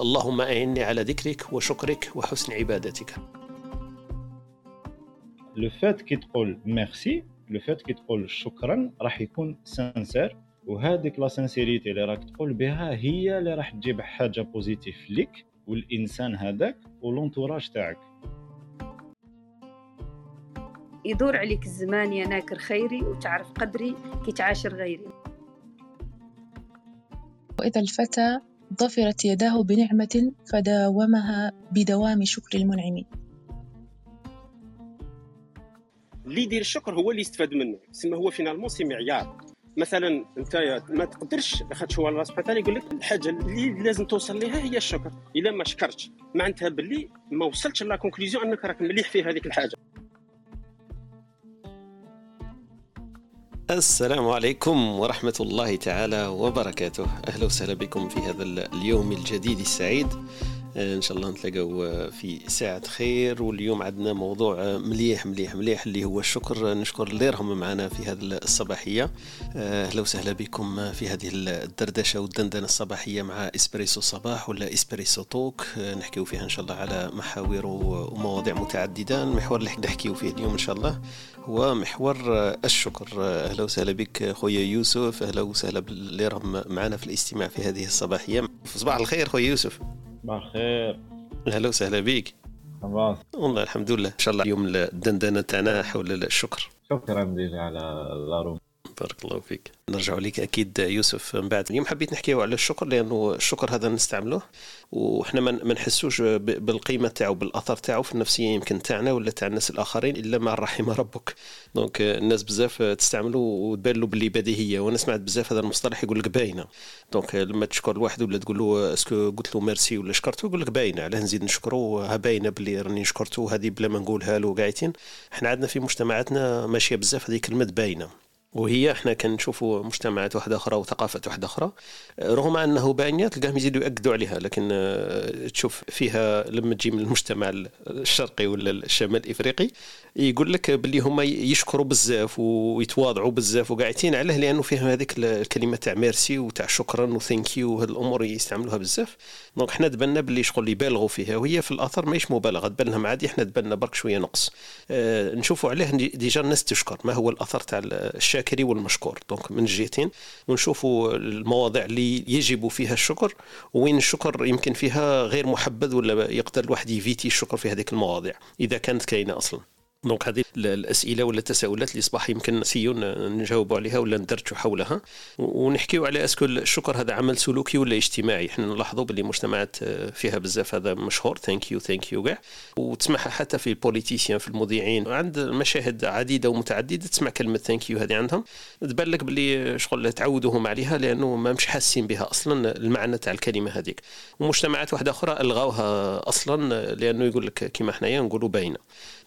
اللهم أعني على ذكرك وشكرك وحسن عبادتك. لو فات كي تقول ميرسي لو فات كي تقول شكرا راح يكون sincère وهذيك la sincérité اللي راك تقول بها هي اللي راح تجيب حاجة positive ليك والإنسان هذاك و l'entourage تاعك. يدور عليك الزمان يا ناكر خيري وتعرف قدري كي تعاشر غيري. وإذا الفتى ظفرت يداه بنعمة فداومها بدوام شكر المنعم. اللي يدير الشكر هو اللي يستفاد منه. سما هو finalement c'est معيار. مثلا أنت ما تقدرش خاطر هو الراس مثلا يقول لك الحاجة اللي لازم توصل لها هي الشكر. إلا ما شكرتش. معناتها باللي ما وصلتش la conclusion أنك راك مليح في هذيك الحاجة. السلام عليكم ورحمة الله تعالى وبركاته. أهلا وسهلا بكم في هذا اليوم الجديد السعيد. إن شاء الله نتلاقاو في ساعة خير. واليوم عندنا موضوع مليح مليح مليح اللي هو الشكر. نشكر اللي راهم معنا في هذه الصباحية. أهلا وسهلا بكم في هذه الدردشة والدندنة الصباحية مع إسبريسو صباح ولا إسبريسو توك. نحكيو فيها إن شاء الله على محاور ومواضيع متعددة. المحور اللي نحكيو فيه اليوم إن شاء الله هو محور الشكر. أهلا وسهلا بك خويا يوسف. أهلا وسهلا باللي راهم معنا في الاستماع في هذه الصباحية. صباح الخير خويا يوسف. بخير أهلا وسهلا بك والله الحمد لله. إن شاء الله اليوم الدندنه تاعنا حول الشكر. شكرا ديجا على الروم بارك الله فيك. نرجع لك أكيد يوسف من بعد. اليوم حبيت نحكيو على الشكر لأنه الشكر هذا نستعمله وحنا ما نحسوش بالقيمة تاعو بالأثر تاعو في النفسية يمكن تاعنا ولا تاع الناس الآخرين إلا مع رحم ربك. donc الناس بزاف تستعمله وتبان له باللي بديهيه وأنا سمعت بزاف هذا المصطلح يقول لك باينة. donc لما تشكر الواحد ولا تقول له est-ce que قلت له ميرسي ولا شكرته يقول لك باينة علاه نزيد نشكره باينة باللي راني شكرته هذه بلا ما نقولها له قاعدين إحنا عندنا في مجتمعاتنا ماشية بزاف هذه كلمة باينة. وهي إحنا كنشوفوا مجتمعات واحدة أخرى وثقافات واحدة أخرى. رغم أنه باينه تلقاهم يزيدوا يأكدوا عليها لكن تشوف فيها لما تجي من المجتمع الشرقي ولا الشمال الافريقي يقول لك باللي هما يشكروا بزاف ويتواضعوا بزاف وقاعدين عليه لأنه فيهم هذيك الكلمة تاع ميرسي وتاع شكرا و thank you الأمور يستعملوها بزاف. donc حنا تبنا باللي شغل يبالغوا فيها. وهي في الأثر ماهيش مبالغة تبان لهم عادي حنا تبنا برك شوية نقص. آه نشوفوا عليه déjà الناس تشكر. ما هو الأثر تاع الشاكر والمشكور. donc من الجهتين ونشوفوا المواضيع اللي يجب فيها الشكر. وين الشكر يمكن فيها غير محبذ ولا يقدر الواحد éviter الشكر في هذيك المواضيع إذا كانت كاينة أصلا. donc هذه الأسئلة ولا التساؤلات اللي صباح يمكن essayons نجاوبوا عليها ولا ندرجوا حولها. ونحكيو على est-ce que الشكر هذا عمل سلوكي ولا اجتماعي؟ إحنا نلاحظوا باللي مجتمعات فيها بزاف هذا مشهور. thank you thank you كاع. وتسمعها حتى في politiciens في المذيعين. عند مشاهد عديدة ومتعددة تسمع كلمة thank you هذه عندهم. تبان لك باللي شغل تعودوهم عليها لأنه ما مش حاسين بها أصلا المعنى تاع الكلمة هذيك. ومجتمعات واحدة أخرى الغوها أصلا لأنه يقول لك كما حنايا نقولوا باينة.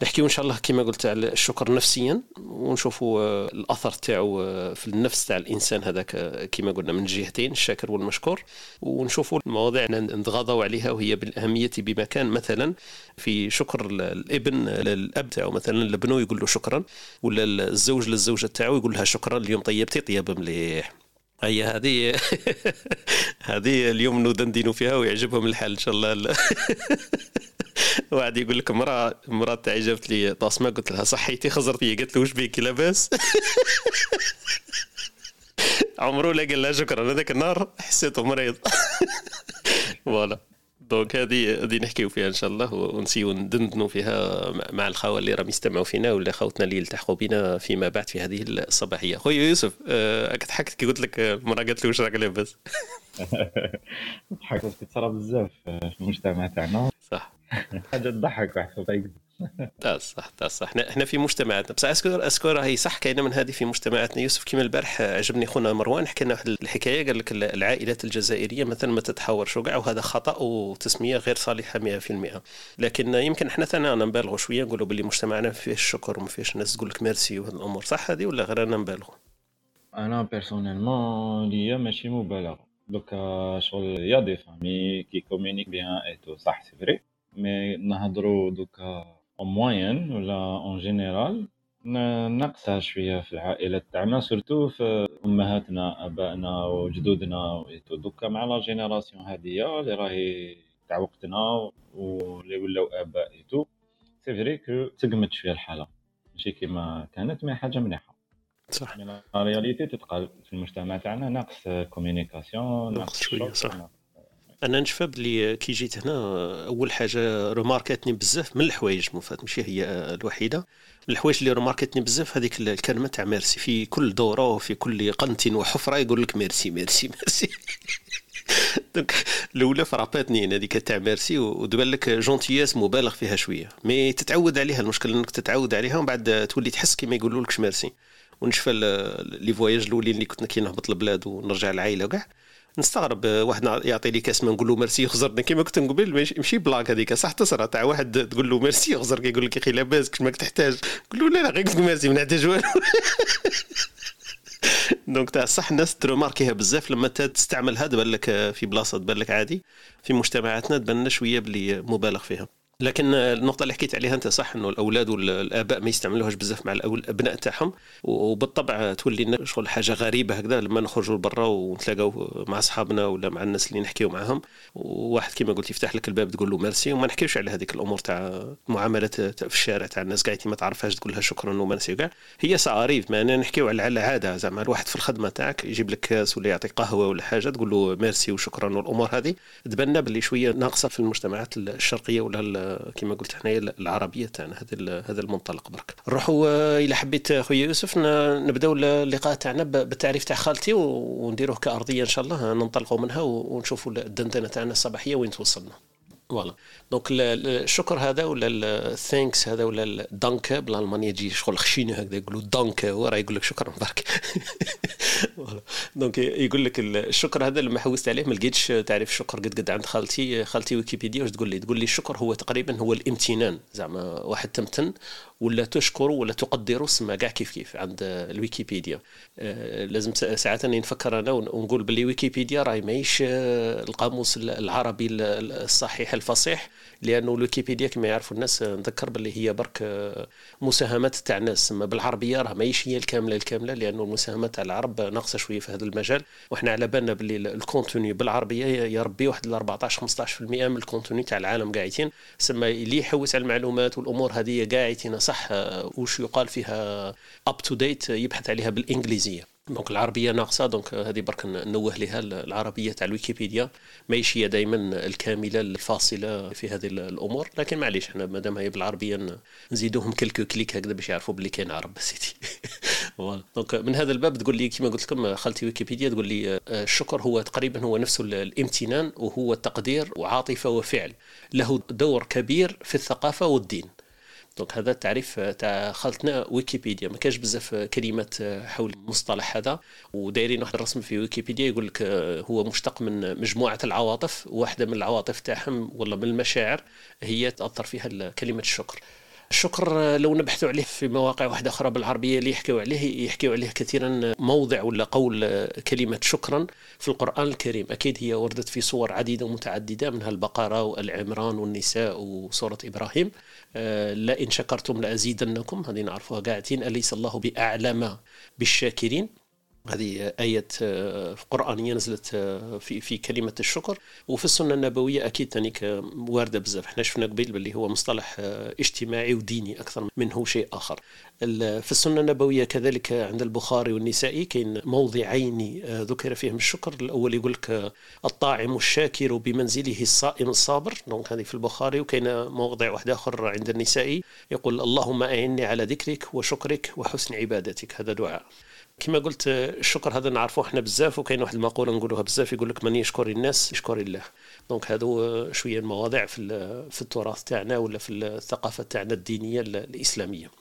نحكيو إن شاء الله كما قلت على الشكر نفسيا ونشوفوا الأثر تاعو في النفس تاع الإنسان هذاك كما قلنا من جهتين الشاكر والمشكور. ونشوفوا المواضيع نتغاضوا عليها وهي بالأهمية بمكان مثلا في شكر الإبن للاب تاعو مثلا لابنه يقول له شكرا ولا الزوج للزوجة تاعو يقول لها شكرا اليوم طيبتي طيب مليح. هي هذه هذه اليوم ندندن فيها ويعجبهم الحال إن شاء الله. واحد يقول لك مراه تاعي جابت لي طاسمة قلت لها صحيتي خزرت لي قالت له واش بيك لاباس؟ عمرو لا قال لها شكرا هذاك النهار حسيته مريض. voilà. donc هذه هذه نحكيو فيها إن شاء الله ونسيو ندندنوا فيها مع الخوة اللي راهم يستمعوا فينا ولا خوتنا اللي يلتحقوا بنا فيما بعد في هذه الصباحية. خويا يوسف راك ضحكت كي قلت لك المراه قالت لي واش راك لاباس. ضحكت تصرى بزاف في المجتمع تاعنا. صح. حاجة تضحك واحد صح صح. إحنا إحنا في مجتمعاتنا. بصح est-ce que est-ce que راهي صح كاينة من هذه في مجتمعاتنا. يوسف كيما البارح عجبني خونا مروان حكى لنا واحد الحكاية قال لك العائلات الجزائرية مثلا ما تتحاورش وكاع وهذا خطأ وتسمية غير صالحة 100% لكن يمكن إحنا ثاني نبالغوا شوية نقولوا باللي مجتمعنا فيه الشكر وما فيهش الناس تقول لك ميرسي وهذه الأمور صح هذه ولا غير أنا نبالغوا أنا personnellement ليا ماشي مبالغه دوكا شغل y a des familles qui communiquent bien et tout صح c'est vrai. mais نهضروا دوكا en moyenne ولا en général ن- ناقصة شوية في العائلات تاعنا surtout في أمهاتنا آبائنا وجدودنا دوكا مع la génération هادية اللي راهي تاع وقتنا واللي ولاو آباء et tout c'est vrai que تقمت شوية الحالة ماشي كيما كانت mais حاجة مليحة صح mais la réalité تتقال في المجتمع تاعنا ناقص communication ناقص شغل، صح. ناقص- أنا نشفى بلي كي جيت هنا أول حاجة remarquاتني بزاف من الحوايج مفات ماشي هي الوحيدة. من الحوايج اللي remarquتني بزاف هذيك الكلمة تاع ميرسي في كل دورة وفي كل قنت وحفرة يقول لك merci merci merci donc الأولى frappاتني هذيك تاع ميرسي وتبان لك gentillesse مبالغ فيها شوية. mais تتعود عليها المشكل إنك تتعود عليها ومن بعد تولي تحس كي ما يقولوا لكش ميرسي ونشفى les voyages الأولين اللي كنا كي نهبط البلاد ونرجع العائله وكاع. نستغرب آه، واحد يعطي لي كاس ما نقول له ميرسي يخزرنا كيما كنت نقول ماشي ماشي بلاك هذيك. صح تصرى تاع واحد تقول له ميرسي يخزرك يقول لك يا أخي لاباس كش ماك تحتاج. قول له لا لا غير ميرسي ما نحتاج والو. donc تاع صح الناس تremarquيها بزاف لما انت تستعملها تبان لك آه، في بلاصة تبان لك عادي. في مجتمعاتنا تبان شوية باللي مبالغ فيها. لكن النقطة اللي حكيت عليها أنت صح أنه الأولاد والآباء ما يستعملوهاش بزاف مع الأبناء تاعهم. وبالطبع تولي لنا شغل حاجة غريبة هكذا لما نخرجوا لبرا ونتلاقاو مع أصحابنا ولا مع الناس اللي نحكيو معاهم وواحد كيما قلت يفتح لك الباب تقول له ميرسي وما نحكيوش على هذيك الأمور تاع المعاملات تاع في الشارع تاع الناس قاعدين ما تعرفهاش تقول لها شكرا وميرسي وكاع هي سعاريف ما أنا نحكيو على عادة زعما الواحد في الخدمة تاعك يجيب لك كاس ولا يعطيك قهوة ولا حاجة تقول له ميرسي وشكرا والأمور هذه. تبنى باللي شوية ناقصة في المجتمعات الشرقية ولا كما قلت إحنا العربية تاعنا هذا هذا المنطلق برك. نروحوا آه، إلى حبيت خويا يوسف نبداو اللقاء تاعنا بالتعريف تاع خالتي ونديروه كأرضية إن شاء الله ننطلقوا منها ونشوفوا الدندنة تاعنا الصباحية وين توصلنا. voilà. donc ال- ال- الشكر هذا ولا ال thanks هذا ولا ال danke بالالمانيه يجي شغل خشينه هكذا يقولوا danke وراه يقول لك شكرا برك. donc يقول لك الشكر هذا لما حوست عليه ما لقيتش تعريف الشكر قد قد عند خالتي خالتي ويكيبيديا واش تقول لي؟ تقول لي الشكر هو تقريبا هو الامتنان. زعما واحد تمتن ولا تشكر ولا تقدر سما كاع كيف كيف عند الويكيبيديا. آه، لازم ساعات نفكر أنا ون- ونقول باللي ويكيبيديا راهي ماهيش آه، القاموس ال- العربي ال- ال- الصحيح الفصيح لأنه الويكيبيديا كما يعرفوا الناس آه، نذكر باللي هي برك مساهمات تاع ناس. أما بالعربية راه ماهيش هي الكاملة الكاملة لأنه المساهمات تاع العرب ناقصة شوية في هذا المجال. وحنا على بالنا باللي ال- ال contenu بالعربية يربي واحد ال 14 15% من ال contenu تاع العالم قاعدين. سما اللي يحوس على المعلومات والأمور هذه قاعدين. صح آه، وش يقال فيها up to date يبحث عليها بالإنجليزية. donc العربية ناقصة donc هذه برك نوه لها العربية تاع الويكيبيديا. ماهيش هي دائما الكاملة الفاصلة في هذه الأمور. لكن معليش إحنا مادام هي بالعربية نزيدوهم quelques clics هكذا باش يعرفوا باللي كاين عرب. voilà. donc من هذا الباب تقول لي كما قلت لكم خالتي ويكيبيديا تقول لي آه، الشكر هو تقريبا هو نفسه ال- الامتنان وهو تقدير وعاطفة وفعل. له دور كبير في الثقافة والدين. دونك هذا التعريف تاع خالتنا ويكيبيديا. ما كاش بزاف كلمات حول المصطلح هذا ودايرين واحد الرسم في ويكيبيديا يقول لك هو مشتق من مجموعة العواطف واحدة من العواطف تاعهم ولا من المشاعر هي تأثر فيها كلمة الشكر. الشكر لو نبحثوا عليه في مواقع واحدة أخرى بالعربية اللي يحكوا عليه يحكوا عليه كثيرا موضع ولا قول كلمة شكرا في القرآن الكريم. أكيد هي وردت في صور عديدة ومتعددة منها البقرة والعمران والنساء وسورة إبراهيم. آه، لئن شكرتم لأزيدنكم هذه نعرفوها قاعدين أليس الله بأعلم بالشاكرين؟ هذه آية آه، قرآنية نزلت آه، في في كلمة الشكر. وفي السنة النبوية أكيد تانيك آه، واردة بزاف. إحنا شفنا قبل باللي هو مصطلح اجتماعي وديني أكثر منه شيء آخر. في السنة النبوية كذلك عند البخاري والنسائي كاين موضعين ذكر فيهم الشكر. الأول يقول لك الطاعم الشاكر بمنزله الصائم الصابر. donc هذه في البخاري وكاين موضع واحد آخر عند النسائي. يقول اللهم أعني على ذكرك وشكرك وحسن عبادتك. هذا دعاء. كما قلت الشكر هذا نعرفوه إحنا بزاف وكاين واحد المقولة نقولوها بزاف يقول لك من يشكر الناس يشكر الله. donc آه، شوية المواضيع في في التراث تاعنا ولا في الثقافة تاعنا الدينية ال- الإسلامية.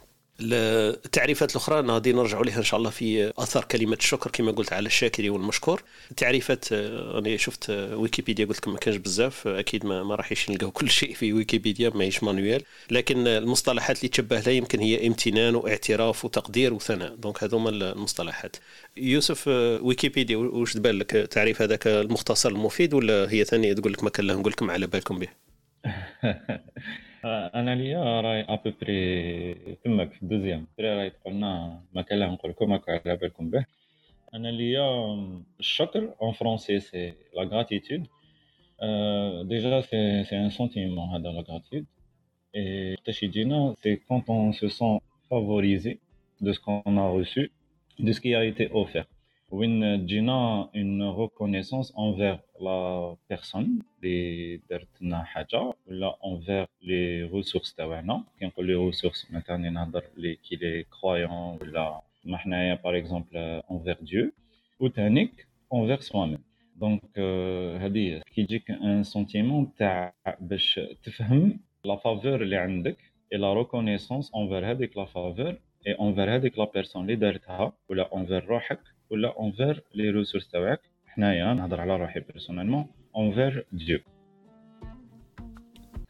التعريفات الأخرى غادي نرجعوا لها إن شاء الله في اثر كلمه الشكر كما قلت على الشاكر والمشكور. التعريفات آه، أنا شفت آه، ويكيبيديا قلت لكم ما كانش بزاف آه، أكيد ما, ما راحش نلقاو كل شيء في ويكيبيديا ماهيش مانويال لكن المصطلحات اللي تشبه لها يمكن هي امتنان واعتراف وتقدير وثناء. دونك هذوما المصطلحات. يوسف ويكيبيديا واش تبان لك التعريف هذاك المختصر المفيد ولا هي ثانية تقول لك ما كان نقول لكم على بالكم به؟ أنا ليا راي ابوبري تمك في الدوزيام بري راي قلنا ما كان له نقول لكم هاكا على بالكم به أنا ليا الشكر en français c'est la gratitude déjà c'est c'est un sentiment هذا la gratitude et وقتاش يجينا c'est quand on se sent favorisé de ce qu'on a reçu, de ce qui a été offert. وين تجينا une reconnaissance envers la personne اللي دارت لنا حاجة ولا envers les ressources تاعنا كي نقول les ressources مثلا نهضر les que les crayons ولا ما حنايا par exemple envers Dieu وثانيك envers soi-même donc هذه كي يجيك un sentiment تاع باش تفهم la faveur اللي عندك et la reconnaissance envers هذيك la faveur et envers هذيك la personne اللي دارتها ولا envers روحك ولا envers les ressources تاعك. حنايا نهضر على روحي personnellement envers Dieu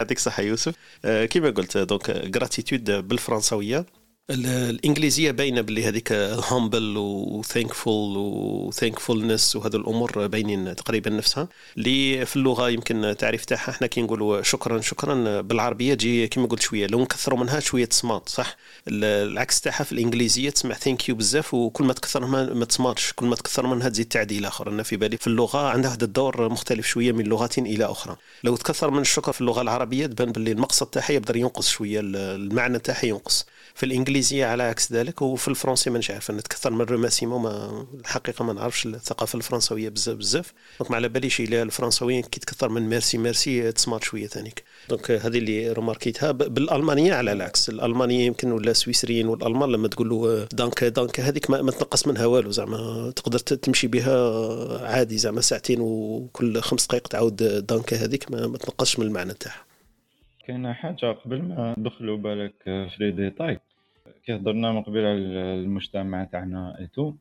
يعطيك الصحة يوسف. آه، كيما قلت donc gratitude بالفرنسوية الإنجليزية باينة باللي هذيك humble و thankful و thankfulness وهذو الأمور باينين تقريبا نفسها. اللي في اللغة يمكن التعريف تاعها إحنا كي نقولوا شكرا شكرا. بالعربية تجي كما قلت شوية لو نكثروا منها شوية تصمات صح؟ العكس تاعها في الإنجليزية تسمع thank you بزاف وكل ما تكثر ما, ما تصماتش كل ما تكثر منها تزيد تعديل آخر. أنا في بالي في اللغة عندها هذا الدور مختلف شوية من لغه إلى أخرى. لو تكثر من الشكر في اللغة العربية تبان باللي المقصد تاعها يقدر ينقص شوية المعنى تاعها ينقص. في الإنجليزية على عكس ذلك وفي الفرنسي مانيش عارف نتكثر من ال remerciement ما الحقيقة ما نعرفش الثقافة الفرنسوية بزاف بزاف. donc ما على باليش إلى الفرنسويين كي تكثر من merci merci تسمات شوية ثانيك donc هذه اللي remarquيتها بالألمانية على العكس. الألمانية يمكن ولا السويسريين والألمان لما تقول له danke danke هذيك ما, ما تنقص منها والو زعما. تقدر تمشي بها عادي زعما ساعتين وكل خمس دقائق تعاود danke هذيك ما, ما تنقصش من المعنى تاعها كاينة حاجة قبل ما ندخلوا بالك في les détails كي هضرنا من قبل على المجتمع تاعنا et tout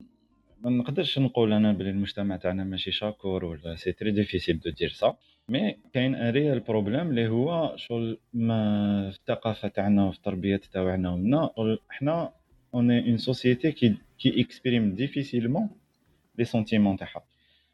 ما نقدرش نقول أنا بلي المجتمع تاعنا ماشي شاكور ولا c'est très difficile de dire ça mais كاين un réel problème اللي هو شغل ما في الثقافة تاعنا وفي التربية تاعنا ومنا حنا une une société qui qui exprime difficilement les sentiments تاعها.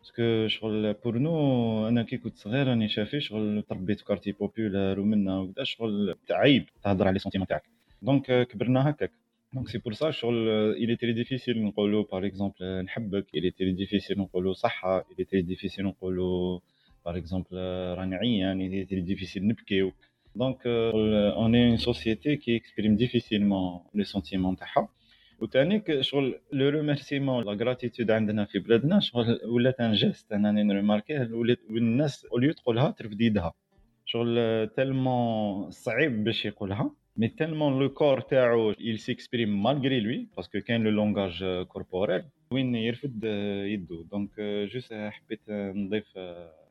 parce que شغل pour nous أنا كي كنت صغير راني شافي شغل تربيت في quartier populaire ومنا وكذا شغل عيب تهضر على les sentiments تاعك donc كبرنا هكاك. donc c'est pour ça شغل il est très difficile نقولو par exemple نحبك. il est très difficile نقولو صحة. il est très difficile نقولو par exemple راني عيان il est très difficile نبكيو donc on est une société qui exprime difficilement les sentiments تاعها. وثانيك شغل le remerciement la gratitude عندنا في بلادنا شغل ولات un geste انني نremarquيه ولات والناس اوليو تقولها ترفد يدها. شغل tellement صعيب باش يقولها mais tellement le corps تاعو il s'exprime malgré lui parce que كاين le langage corporel وين يرفد يدو. donc juste حبيت نضيف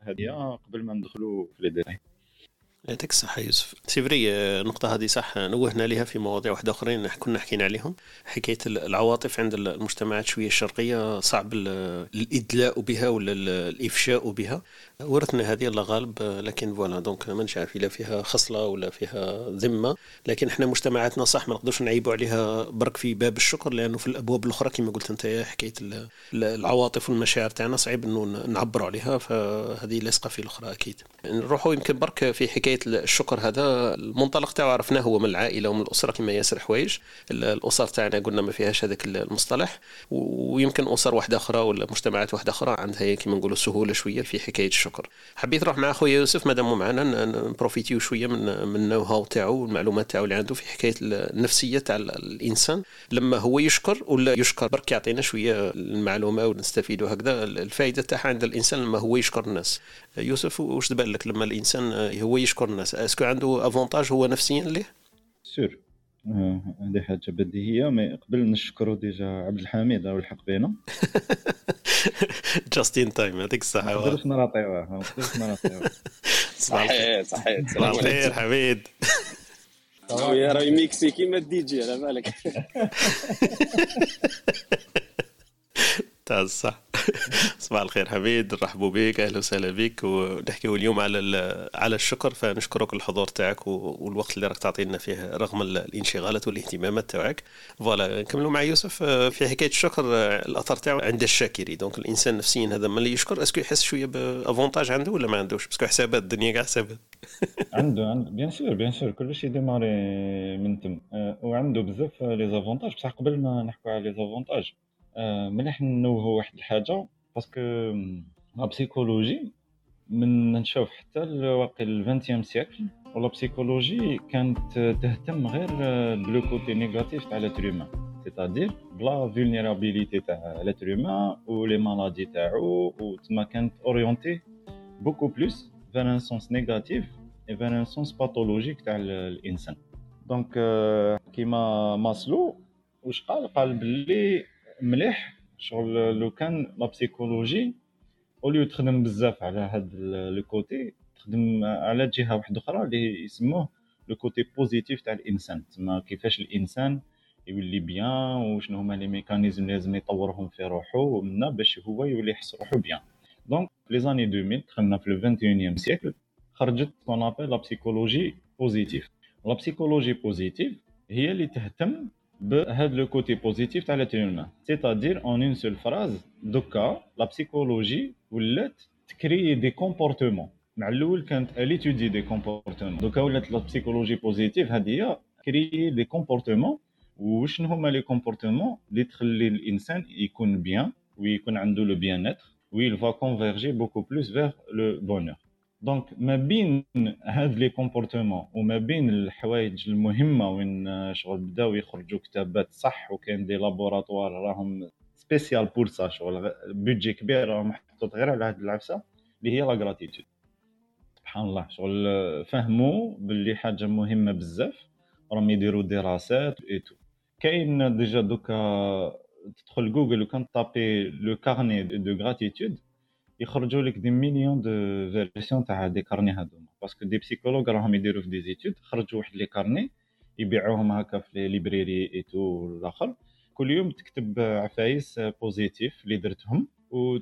هذه قبل ما ندخلوا في les détails يعطيك الصحة يوسف. c'est vrai النقطة هذه صح نوهنا لها في مواضيع واحدة أخرين كنا حكينا عليهم. حكاية العواطف عند المجتمعات شوية الشرقية صعب الإدلاء بها ولا الإفشاء بها. ورثنا هذه الله غالب لكن voilà donc ما عارف إلا فيها خصلة ولا فيها ذمة. لكن إحنا مجتمعاتنا صح ما نقدرش نعيبوا عليها برك في باب الشكر لأنه في الأبواب الأخرى كما قلت أنت حكاية العواطف والمشاعر تاعنا صعيب إنه نعبروا عليها فهذه لاصقه في الأخرى أكيد. نروحوا يمكن برك في حكاية الشكر هذا المنطلق تاعو عرفناه هو من العائلة ومن الأسرة كما ياسر حوايج. الأسر تاعنا قلنا ما فيهاش هذاك المصطلح. ويمكن أسر واحدة أخرى ولا مجتمعات واحدة أخرى عندها كما نقولوا سهولة شوية في حكاية الشكر. حبيت نروح مع خويا يوسف مادام معنا نprofitيو شوية من من ال know-how تاعو والمعلومات تاعو اللي عنده في حكاية النفسية تاع الإنسان. لما هو يشكر ولا يشكر برك يعطينا شوية المعلومة ونستفيدوا هكذا. الفائده تاعها عند الإنسان لما هو يشكر الناس. يوسف واش تبان لك لما الإنسان هو يشكر الناس est-ce que عنده avantage هو نفسيا ليه؟ سور هذه حاجة بديهية مي قبل نشكروا ديجا عبد الحميد أو الحق بينا. جاستين تايم يعطيك الصحة. ما نقدرش نراطيوه ما نقدرش نراطيوه صحيح صحيح صباح الخير حميد. يا رأي ميكسي كيما الدي جي على بالك. تاع صح صباح الخير حميد نرحبوا بك أهلا وسهلا بك ونحكيو اليوم على على الشكر. فنشكرك الحضور تاعك والوقت اللي راك تعطينا فيه رغم الانشغالات والاهتمامات تاعك. voilà نكملوا مع يوسف في حكاية الشكر الأثر تاعو عند الشاكرين donc الإنسان نفسيا هذا ملي يشكر est-ce que يحس شوية ب avantage عنده ولا ما عندوش؟ parce que حسابات الدنيا كاع حسابات. عنده عنده bien sûr bien sûr كلشي démarre من تم. أه، وعنده بزاف les avantages بصح قبل ما نحكوا على les avantages مليح نوهو واحد الحاجة parce que la psychologie من نشوف حتى الواقع ال vingtième siècle و la psychologie كانت تهتم غير ب le côté négatif تاع l'être humain c'est-à-dire ب la vulnérabilité تاع l'être humain و les maladies تاعو و تما كانت orientée beaucoup plus vers un sens négatif et vers un sens pathologique تاع الإنسان. donc كيما ماسلو واش قال؟ قال باللي مليح شغل لو كان la psychologie au lieu تخدم بزاف على هاد le côté تخدم على جهة واحدة أخرى اللي يسموه le côté positif تاع الإنسان. تما كيفاش الإنسان يولي bien وشنو هما les mécanismes اللي لازم يطورهم في روحو ومنا باش هو يولي يحس روحو bien. donc les années 2000 دخلنا في le 21 siècle خرجت qu'on appelle la psychologie positive la psychologie positive هي اللي تهتم بهذا le côté positif تاع l'être humain c'est-à-dire en une seule phrase دوكا la psychologie ولات ت créer des comportements مع الأول كانت elle étudie des comportements دوكا ولات la psychologie positive هذه هي crée des comportements وشنو هما les comportements اللي تخلي الانسان يكون bien ويكون عنده le bien donc ما بين هاد les comportements وما بين الحوايج المهمة وين شغل بداو يخرجوا كتابات صح وكاين des laboratoires راهم spécial pour ça شغل budget كبير راهم محطوط غير على هاد العفسة اللي هي la gratitude. سبحان الله شغل فهموا باللي حاجة مهمة بزاف راهم يديروا دراسات et tout كاين déjà دوكا تدخل جوجل وكان tapé le carnet de gratitude يخرجوا لك des millions de versions تاع des carnets هذوما parce que des psychologues راهم يديروا في des études خرجوا واحد les carnets يبيعوهم هكا في les librairies et tout الآخر. كل يوم تكتب عفايس positives اللي درتهم و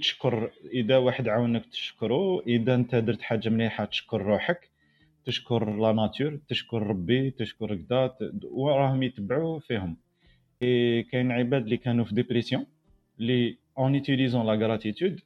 تشكر إذا واحد عاونك تشكره إذا أنت درت حاجة مليحة تشكر روحك تشكر la nature تشكر ربي تشكر كدا وراهم يتبعوا فيهم. كاين عباد اللي كانوا في dépression اللي en utilisant la gratitude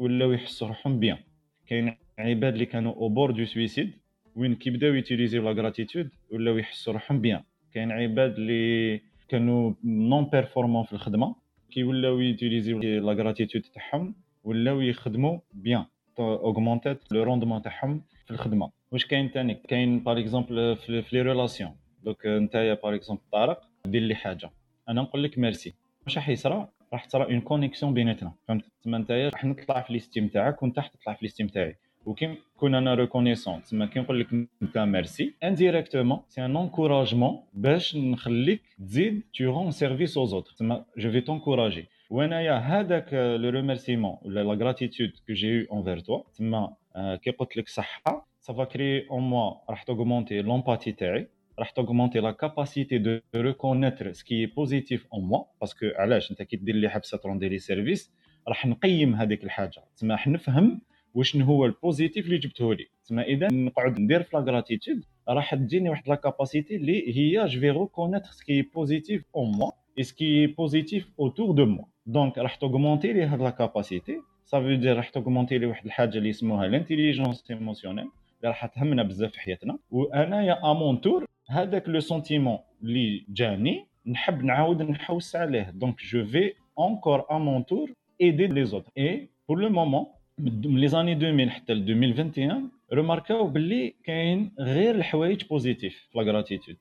ولاو يحسوا روحهم bien. كاين عباد اللي كانوا au bord du suicide وين كيبداو يوتيليزيو la gratitude ولاو يحسوا روحهم bien. كاين عباد اللي كانوا non performants في الخدمة كي ولاو يوتيليزيو la gratitude تاعهم ولاو يخدموا bien. اوغمونتات le rendement تاعهم في الخدمة. واش كاين ثاني كاين par exemple في les relations donc نتايا par exemple طارق دير لي حاجة. أنا نقول لك ميرسي واش راح يصرى؟ راح تصرى une connexion بيناتنا. فهمت؟ تما نتايا راح نطلع في l'estime تاعك وانت تطلع في l'estime تاعي وكي نكون أنا reconnaissant تما كي نقول لك أنت merci indirectement c'est un encouragement باش نخليك تزيد tu rends service aux autres تما je vais t'encourager وأنايا هذاك le remerciement ولا la gratitude que j'ai eue envers toi تما كي قلت لك صحة ça va créer en moi راح ت augmenter l'empathie تاعي. راح توغمونتي لا كاباسيتي دو ريكونيتر سكي بوزيتيف اون موا باسكو علاش؟ أنت كي دير لي عفسة ت rendre لي service راح نقيم هذيك الحاجة. تسمى راح نفهم وشنو هو ال positif اللي جبته لي. تسمى إذا نقعد ندير في la gratitude راح تجيني واحد la capacité اللي هي je vais reconnaître ce qui est positif en moi et ce qui est positif autour de moi donc راح ت augmenter لي هاد la capacité ça veut dire راح ت augmenter لي واحد الحاجة اللي يسموها l'intelligence émotionnelle اللي راح تهمنا بزاف في حياتنا. وأنايا à mon tour هذاك le sentiment اللي جاني نحب نعاود نحوس عليه. donc je vais encore à mon tour aider les autres et pour le moment من les années 2000 حتى ل 2021 رماركاو باللي كاين غير الحوايج positives في la gratitude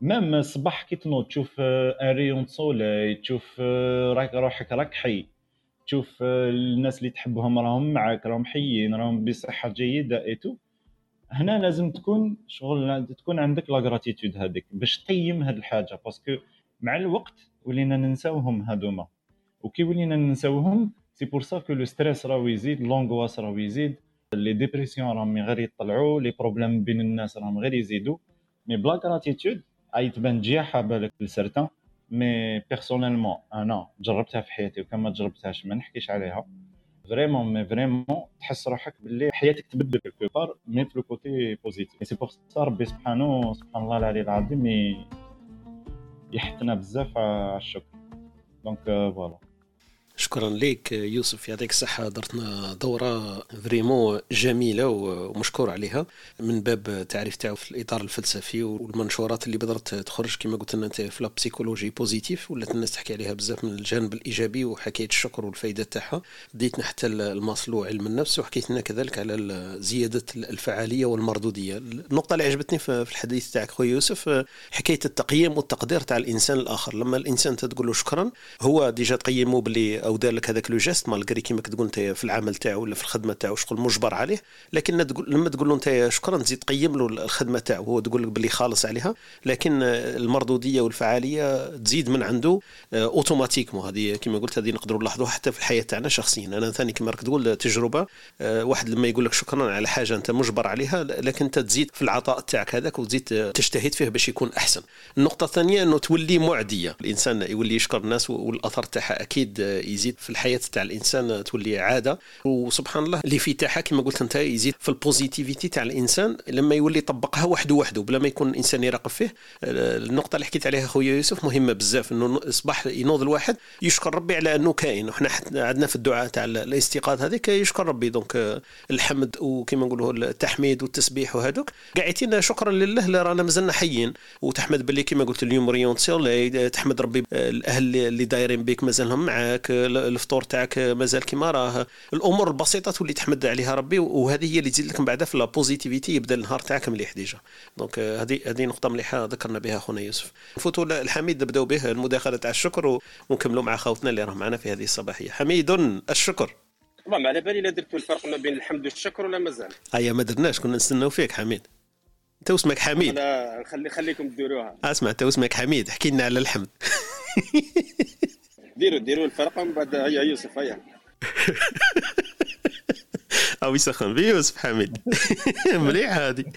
même الصباح كي تنوض تشوف un rayon soleil تشوف راك روحك راك حي. تشوف الناس اللي تحبهم راهم معاك راهم حيين راهم بصحة جيدة et tout هنا لازم تكون شغل تكون عندك la gratitude هذيك باش تقيم هاد الحاجة parce que مع الوقت ولينا ننساوهم هادوما. وكي ولينا ننساوهم c'est pour ça que le stress راهو يزيد l'angoisse راهو يزيد les dépressions راهم غير يطلعوا les problèmes بين الناس راهم غير يزيدوا mais la gratitude تبان جياحة بالك ل certains mais personnellement أنا جربتها في حياتي وكان ما جربتهاش ما نحكيش عليها. vraiment mais vraiment تحس روحك باللي حياتك تبدل quelque part mais في ال côté positif c'est pour ça ربي سبحانه سبحان الله العلي العظيم يحثنا بزاف على الشكر. donc voilà شكرا لك يوسف يعطيك الصحة. درتنا دورة vraiment جميلة ومشكور عليها. من باب تعريف تاعو في الإطار الفلسفي والمنشورات اللي بدرت تخرج كما قلت لنا أنت في psychologie positive ولات الناس تحكي عليها بزاف من الجانب الإيجابي وحكاية الشكر والفائدة تاعها. ديتنا حتى المصلو علم النفس وحكيت لنا كذلك على زيادة الفعالية والمردودية. النقطة اللي عجبتني في الحديث تاعك خويا يوسف حكاية التقييم والتقدير تاع الإنسان الآخر. لما الإنسان تقول له شكرا هو déjà تقيمه باللي أو دار لك هذاك le geste. malgré كيما تقول أنت في العمل تاعو ولا في الخدمة تاعو شغل مجبر عليه؟ لكن تقول لما تقول له أنت شكرا تزيد تقيم له الخدمة تاعو. هو تقول لك باللي خالص عليها. لكن المردودية والفعالية تزيد من عنده automatiquement هذه كما قلت هذه نقدروا نلاحظوها حتى في الحياة تاعنا شخصيا. أنا ثاني كما راك تقول تجربة واحد لما يقول لك شكرا على حاجة أنت مجبر عليها لكن أنت تزيد في العطاء تاعك هذاك وتزيد تجتهد فيه باش يكون أحسن. النقطة الثانية إنه تولي معدية. الإنسان يولي يشكر الناس والأثر تاعها أكيد يزيد في الحياة تاع الإنسان تولي عادة. وسبحان الله اللي في تاعها كما قلت أنت يزيد في positivité تاع الإنسان لما يولي يطبقها وحده وحده بلا ما يكون الانسان يراقب فيه. النقطة اللي حكيت عليها خويا يوسف مهمة بزاف إنه الصبح ينوض الواحد يشكر ربي على أنه كائن وحنا عندنا في الدعاء تاع الاستيقاظ هذيك يشكر ربي. donc الحمد وكما نقولوا التحميد والتسبيح وهذوك. قاعدين شكرا لله اللي رانا مازلنا حيين. وتحمد باللي كما قلت اليوم rien تحمد ربي الأهل اللي دايرين بك مازالهم معاك. الفطور تاعك مازال كيما راه. الأمور البسيطة تولي تحمد عليها ربي وهذه هي اللي تزيد لك من بعد في positivité يبدا النهار تاعك مليح déjà. donc هذه هذه نقطة مليحة ذكرنا بها خونا يوسف. نفوتوا الحميد نبداو به المداخلة تاع الشكر ونكملوا مع خوتنا اللي راه معنا في هذه الصباحية. حميد الشكر. ما على بالي لا درتوا الفرق ما بين الحمد والشكر ولا مازال. هيا ما درناش كنا نستناو فيك حميد. أنت واسمك حميد. لا خلي خليكم ديروها أسمع أنت واسمك حميد. احكي لنا على الحمد. ديروا ديروا الفرق من بعد هيا يوسف هيا. أو يسخن بيوسف حميد. مليح هذه.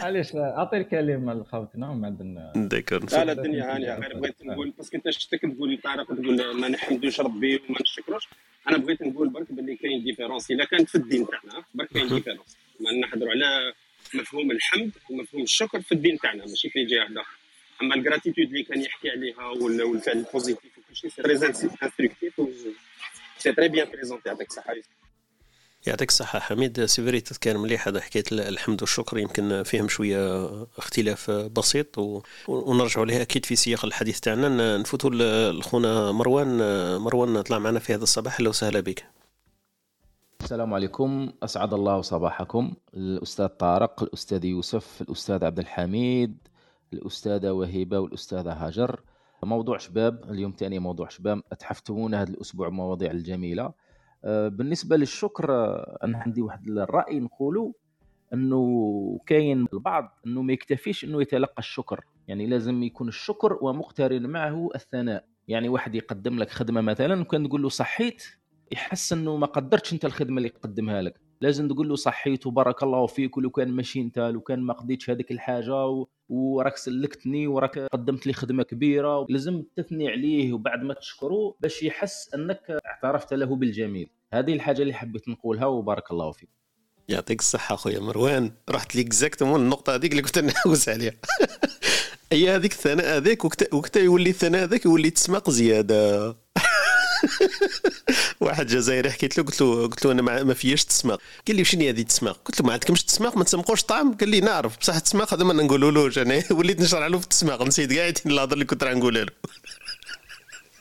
علاش أعطي الكلمة لخوتنا ومن بعد داكور لا لا الدنيا هانية. غير بغيت نقول parce que انت شفتك تقول تعرف تقول ما نحمدوش ربي وما نشكروش. أنا بغيت نقول برك باللي كاين différence إلا كانت في الدين تاعنا برك كاين différence ما نحضروا على مفهوم الحمد ومفهوم الشكر في الدين تاعنا ماشي في جهة أخرى. أما ال gratitude اللي كان يحكي عليها والفعل ال positif وكل شيء c'est très instructif c'est très bien présenté يعطيك الصحة يعطيك الصحة حميد. c'est vrai كان مليح هذا حكاية الحمد والشكر يمكن فيهم شوية اختلاف بسيط و... ونرجعوا لها أكيد في سياق الحديث تاعنا. نفوتوا لخونا مروان. مروان طلع معنا في هذا الصباح. أهلا وسهلا بك. السلام عليكم. أسعد الله صباحكم. الأستاذ طارق الأستاذ يوسف الأستاذ عبد الحميد. الأستاذة وهبة والأستاذة هاجر. موضوع شباب اليوم تاني موضوع شباب. تحفتمونا هذا الأسبوع مواضيع الجميلة. بالنسبة للشكر أنا عندي واحد الرأي نقوله أنه كاين البعض أنه ما يكتفيش أنه يتلقى الشكر. يعني لازم يكون الشكر ومقترن معه الثناء. يعني واحد يقدم لك خدمة مثلا وكان تقول له صحيت يحس إنه ما قدرتش أنت الخدمة اللي قدمها لك. لازم تقول له صحيت وبارك الله فيك ولو كان ماشي انت لو كان ما قضيتش هذيك الحاجة و... وراك سلكتني وراك قدمت لي خدمة كبيرة لازم تثني عليه وبعد ما تشكره باش يحس أنك اعترفت له بالجميل. هذه الحاجة اللي حبيت نقولها وبارك الله فيك. يعطيك الصحة أخويا. مروان رحت لي اكزاكتومون النقطة هذيك اللي كنت نحوس عليها. هي هذيك الثناء هذاك وقت يولي الثناء هذاك يولي تسمق زيادة. واحد جزائري حكيت له قلت له قلت له أنا ما فياش تسماق. قال لي شنو هذه تسماق؟ قلت له ما عندكمش تسماق؟ ما تسمقوش طعم؟ قال لي نعرف. بصح التسماق هذا ما نقولولوش. أنا وليت نشرح له في التسماق. نسيت كاع الهضرة اللي كنت راه نقولها له.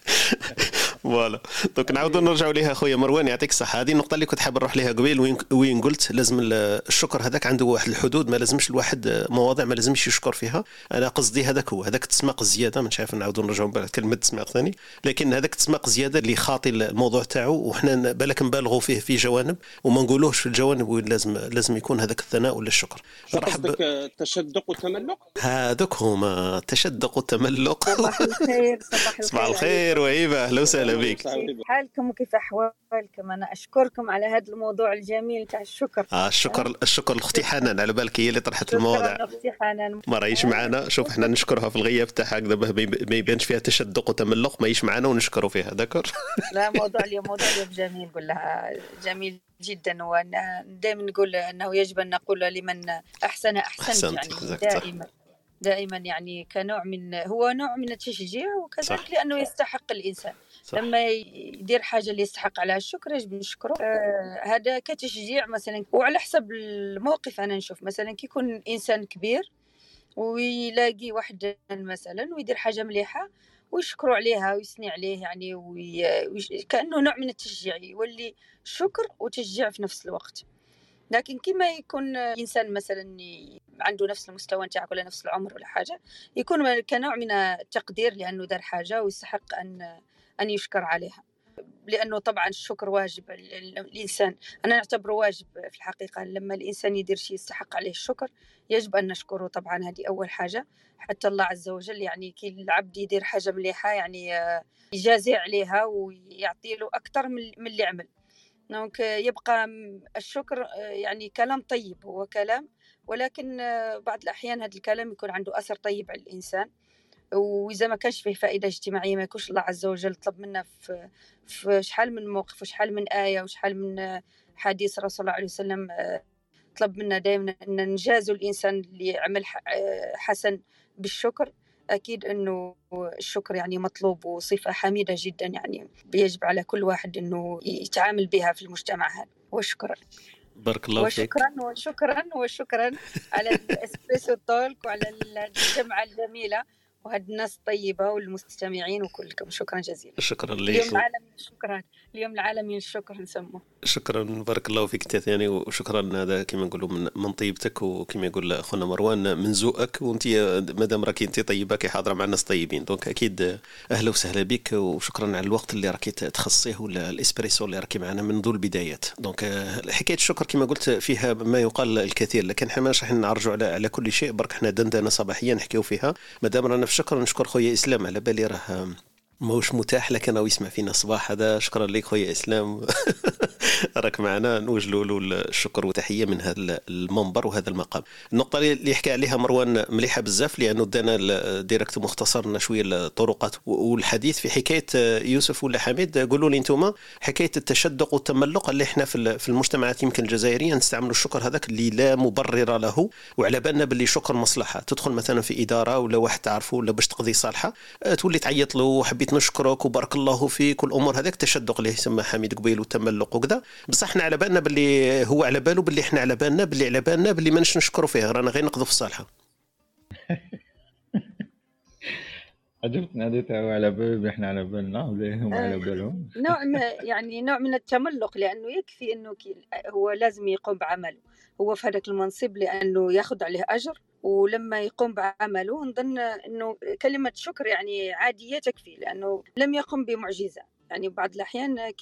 voilà. donc نعاودوا نرجعوا ليها خويا مروان يعطيك الصحة. هذه النقطة اللي كنت حاب نروح لها قبيل وين وين قلت لازم الشكر هذاك عنده واحد الحدود ما لازمش الواحد مواضيع ما لازمش يشكر فيها. أنا قصدي هذاك هو هذاك التسماق الزياده مش عارف نعاودوا نرجعوا بعد كلمة تسماق ثاني. لكن هذاك التسماق الزياده اللي خاطي الموضوع تاعو وحنا بالك نبالغوا فيه في جوانب وما نقولوش في الجوانب وين لازم لازم يكون هذاك الثناء ولا الشكر. قصدك التشدق والتملق هذوك هما التشدق والتملق صباح الخير صباح الخير وهيبه أهلا وسهلا. بك حالكم وكيف أحوالكم؟ أنا أشكركم على هذا الموضوع الجميل تاع الشكر. آه الشكر الشكر لاختي حنان على بالك هي اللي طرحت المواضيع. أختي حنان ما راهيش معنا شوف إحنا نشكرها في الغياب تاعها هكذا ما يبانش فيها تشدق وتملق ما يش معنا ونشكروا فيها ذكر لا موضوع اليوم موضوع اليوم جميل نقول لها. جميل جدا ودائما نقول أنه يجب أن نقول لمن احسن أحسنت يعني. دائما دائما يعني كنوع من هو نوع من التشجيع وكذلك لأنه يستحق الإنسان. صح. لما يدير حاجة اللي يستحق عليها. الشكر يجب نشكره آه هذا كتشجيع مثلا وعلى حسب الموقف أنا نشوف. مثلا كي يكون إنسان كبير ويلاقي واحد مثلا ويدير حاجة مليحة ويشكروا عليها ويثني عليه يعني وي... كأنه نوع من التشجيع يولي شكر وتشجيع في نفس الوقت. لكن كما يكون إنسان مثلا عنده نفس المستوى نتاعك ولا نفس العمر ولا حاجة يكون كنوع من التقدير لأنه دار حاجة ويستحق أن أن يشكر عليها. لأنه طبعا الشكر واجب الإنسان. أنا نعتبره واجب في الحقيقة. لما الإنسان يدير شيء يستحق عليه الشكر يجب أن نشكره طبعا. هذه أول حاجة. حتى الله عز وجل يعني كي العبد يدير حاجة مليحة يعني يجازي عليها ويعطي له أكثر من اللي عمل. دونك يبقى الشكر يعني كلام طيب. هو كلام ولكن بعض الأحيان هذا الكلام يكون عنده أثر طيب على الإنسان. وإذا ما كانش فيه فائدة اجتماعية ما يكونش الله عز وجل طلب منا في, في شحال من موقف وشحال من آية وشحال من حديث رسول الله عليه وسلم طلب منا دائما أن نجازوا الإنسان اللي عمل حسن بالشكر. أكيد أنه الشكر يعني مطلوب وصفة حميدة جدا يعني يجب على كل واحد أنه يتعامل بها في المجتمع هذا. وشكرا. بارك الله فيك. وشكرا وشكرا وشكرا على الإسبريسو تولك وعلى الجمعة الجميلة. وهاد الناس الطيبة والمستمعين وكلكم. شكرا جزيلا. شكرا لك اليوم العالمي شكرا. اليوم العالمي للشكر نسموه شكرا بارك الله فيك ثاني وشكرا هذا كما نقولوا من, من طيبتك وكما يقول أخونا مروان من ذوقك وأنت مادام راكي أنت طيبة كي حاضرة مع الناس طيبين. donc أكيد أهلا وسهلا بك وشكرا على الوقت اللي راكي تخصيه ولا الإسبريسو اللي راكي معنا منذ البدايات. donc حكاية الشكر كما قلت فيها ما يقال الكثير لكن إحنا مش راح نعرجوا على على كل شيء برك إحنا دندنة صباحية نحكيو فيها. مادام رانا في الشكر نشكر خويا إسلام على بالي راه ماهوش متاح لكن راهو يسمع فينا الصباح هذا. شكرا لك خويا إسلام. راك معنا. نوجلوا له الشكر وتحية من هذا المنبر وهذا المقام. النقطة اللي يحكي عليها مروان مليحة بزاف لأنه دانا ديريكت مختصرنا شوية الطرقات والحديث في حكاية يوسف ولا حميد. قولوا لي أنتم حكاية التشدق والتملق اللي إحنا في المجتمعات يمكن الجزائرية نستعملوا الشكر هذاك اللي لا مبرر له. وعلى بالنا باللي شكر مصلحة. تدخل مثلا في إدارة ولا واحد تعرفه ولا باش تقضي صالحة تولي تعيط له حبيت نشكرك وبارك الله فيك والأمور هذاك التشدق اللي يسمى حميد قبيل والتملق وكذا. بصح إحنا على بالنا باللي هو على باله باللي إحنا على بالنا باللي على بالنا باللي ماناش نشكروا فيه رانا غير نقضوا في الصالحة. عجبتنا هذه تاع على بال إحنا على بالنا هم على آه، بالهم. نوع من يعني نوع من التملق لأنه يكفي إنه هو لازم يقوم بعمله. هو في هذاك المنصب لأنه ياخذ عليه أجر ولما يقوم بعمله نظن إنه كلمة شكر يعني عادية تكفي لأنه لم يقم بمعجزة. يعني بعض الأحيان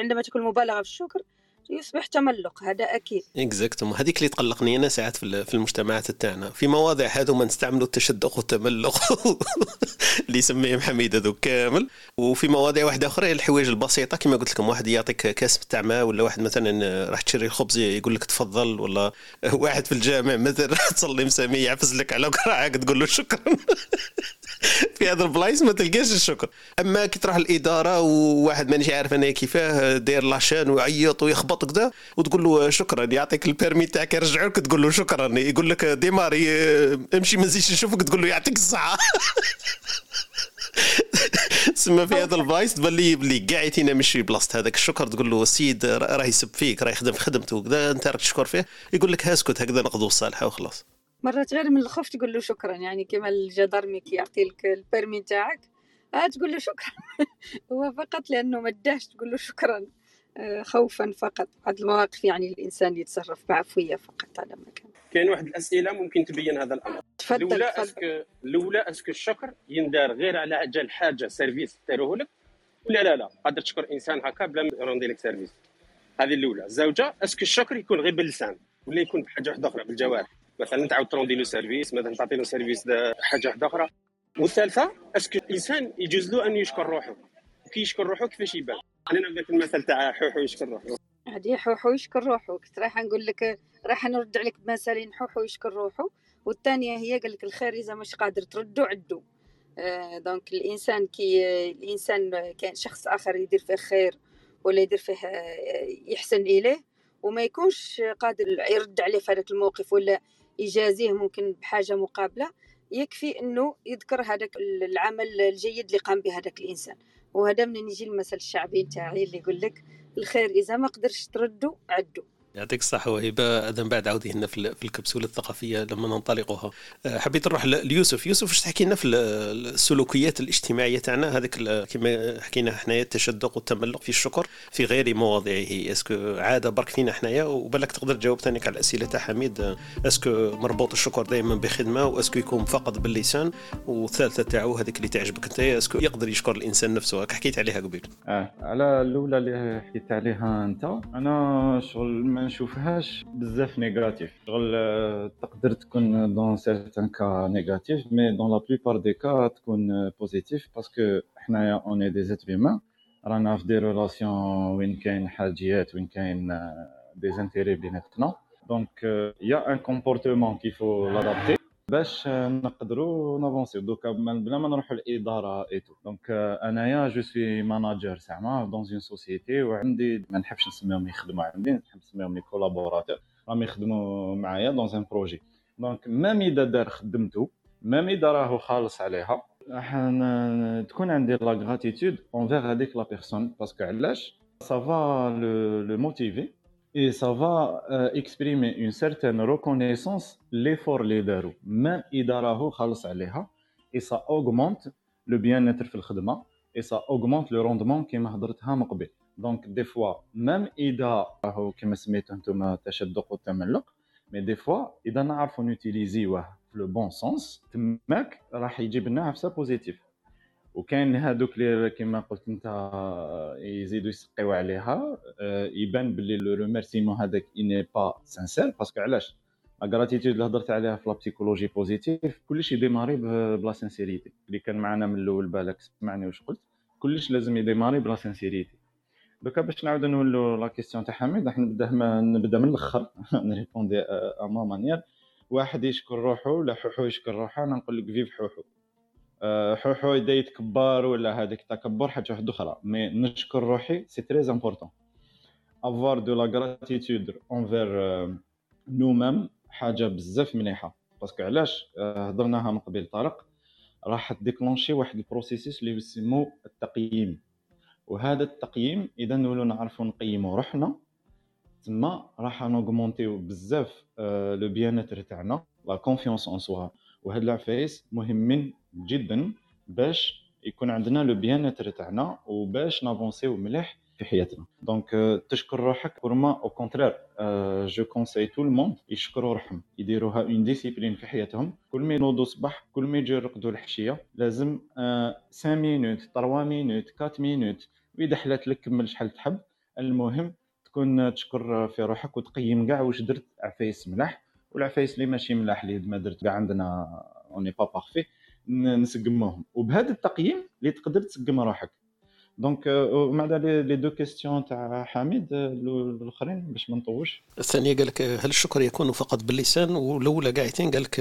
عندما تكون مبالغة في الشكر يصبح تملق هذا أكيد. اكزاكتوم هذيك اللي تقلقني أنا ساعات في المجتمعات تاعنا في مواضيع هذوما نستعملوا التشدق والتملق. اللي يسميهم حميد هذوك كامل. وفي مواضيع واحدة أخرى الحوايج البسيطة. كما قلت لكم واحد يعطيك كاس تاع ماء ولا واحد مثلا راح تشري الخبز يقول لك تفضل ولا واحد في الجامع مثلا تصلي مسامي يعفز لك على كراعك تقول له شكرا. في هذا البلايص ما تلقاش الشكر. أما كي تروح الإدارة وواحد مانيش عارف أنا كيفاه داير la chaîne ويعيط ويخبط كذا وتقول له شكرا يعطيك ال permis تاعك يرجع لك تقول له شكرا. يقول لك démarre امشي ما نزيدش نشوفك تقول له يعطيك الصحة. تسمى في هذا ال face تبان لي بلي كاع يتينا مش في بلاصه هذاك. الشكر تقول له السيد راه يسب فيك راه يخدم في خدمته وكذا أنت راك تشكر فيه. يقول لك اسكت هكذا نقضوا الصالحه وخلاص. مرات غير من الخوف تقول له شكرا. يعني كما ال gendarme كي يعطي لك ال permis تاعك آه تقول له شكرا. هو فقط لأنه ما تقول له شكرا. آه خوفا فقط. بعض المواقف يعني الإنسان يتصرف بعفويه فقط على ما كان. كاين واحد الأسئلة ممكن تبين هذا الأمر. تفضل الأولى est-ce que الأولى est-ce que الشكر يندار غير على أجل حاجة service داروه لك؟ ولا لا لا. قادر تشكر إنسان هكا بلا ما يروندي لك service. هذه الأولى. الزوجه est-ce que الشكر يكون غير باللسان ولا يكون بحاجة واحدة أخرى بالجوارح مثلا تعاود تروندي له service مثلا تعطي له service حاجة واحدة أخرى. والثالثة est-ce que الإنسان يجوز له أن يشكر روحه. كي يشكر روحو كيفاش يبان؟ أنا ذاك المثل تاع حوحو يشكر روحو هادي حوحو يشكر روحو. كنت رايحة نقول لك راح نرد عليك بمثالين. حوحو يشكر روحو. والثانية هي قال لك الخير إذا مش قادر تردو عدو. آه donc الإنسان كي الإنسان كان شخص آخر يدير فيه خير ولا يدير فيه آه، يحسن إليه وما يكونش قادر يرد عليه في هذاك الموقف ولا يجازيه ممكن بحاجة مقابلة يكفي إنه يذكر هذاك العمل الجيد اللي قام به هذاك الإنسان. وهذا من يجي المثل الشعبي نتاعي اللي يقول لك الخير إذا ما قدرش تردو عدو. يعطيك الصحة وهبة إذا بعد عودي هنا في الكبسولة الثقافية لما ننطلقها. أه، حبيت نروح ليوسف. يوسف واش تحكي لنا في السلوكيات الاجتماعية تاعنا؟ هذيك كما حكينا حنايا التشدق والتملق في الشكر في غير مواضعه. est-ce que عادة برك فينا حنايا؟ وبالك تقدر تجاوب ثاني على الأسئلة تاع حميد. est-ce que مربوط الشكر دائما بخدمة؟ و est-ce que يكون فقط باللسان؟ والثالثة تاعو هذيك اللي تعجبك أنت est-ce que يقدر يشكر الإنسان نفسه؟ حكيت عليها قبيل. آه على الأولى اللي حكيت عليها أنت أنا شغل ما نشوفهاش بزاف négatif. شغل تقدر تكون dans certains cas négatif mais dans la plupart des cas تكون positive parce que حنايا on est des êtres humains رانا في des relations وين كاين حاجيات وين كاين des intérêts بيناتنا. donc y a un comportement qu'il faut l'adapter باش نقدروا نافونسيو. دوكا بلا ما نروحوا للاداره et tout donc أنايا je suis manager زعما dans une société وعندي ما نحبش نسميهم يخدموا عندي نحب نسميهم les collaborateurs راهم يخدموا معايا dans un projet donc même إذا دار خدمته même إذا راهو خالص عليها راح تكون عندي la gratitude envers هذيك la personne parce que علاش؟ ça va le motiver et ça va euh, exprimer une certaine reconnaissance l'effort اللي داروا même اذا راهو خلص عليها et ça augmente le bien-être في الخدمه et ça augmente le rendement كما هضرتها من قبل donc des fois même اذا راهو كما سميتو نتوما التشدق والتملق mais des fois اذا نعرفوا نوتيليزيوه في le bon sens تماك راح يجيب لنا عفسه positive وكاين هادوك اللي كما قلت انت يزيدوا يسقيو عليها آه، يبان باللي le remerciement هذاك n'est pas sincère parce que علاش؟ la gratitude اللي هضرت عليها في la psychologie positive كلشي ي démarrer ب la sincérité اللي كان معنا من الأول بالك سمعني واش قلت. كلش لازم ي démarrer ب la sincérité donc باش نعاود نولوا la question تاع حميد راح نبدأ نبدأ من الأخر. ن répondre à ma manière واحد يشكر روحه ولا حوحو يشكر روحه أنا نقول لك vive حوحو. حوحو يدا يتكبر ولا هذاك التكبر حاجة واحدة أخرى. mais نشكر روحي c'est très important avoir de la gratitude envers nous-mêmes حاجة بزاف مليحة. parce que علاش؟ هضرناها من قبل طارق. راح t déclencher واحد ال processus اللي يسمو التقييم. وهذا التقييم إذا نولو نعرفو نقيمو روحنا تما راح ن augmenter و بزاف le bien-être تاعنا la confiance en soi وهاد العفايس مهمين جدا باش يكون عندنا le bien تاعنا وباش ن avancer و مليح في حياتنا. donc تشكر روحك pour moi au contraire je conseille tout le monde يشكروا روحهم. يديروها une discipline في حياتهم. كل ما ينوضوا الصباح كل ما يجوا يرقدوا الحشية لازم 5 مينوت 3 مينوت 4 مينوت وإذا حلات لك كمل شحال تحب. المهم تكون تشكر في روحك وتقيم كاع واش درت عفايس ملاح والعفايس اللي ماشي ملاح اللي ما درت كاع عندنا on n'est pas parfait نسقموهم. وبهذا التقييم اللي تقدر تسقم روحك. donc مع لي دو كيستيون تاع حميد الاخرين باش ما نطوش الثانية قال لك هل الشكر يكون فقط باللسان؟ والأولى قاعدين قال لك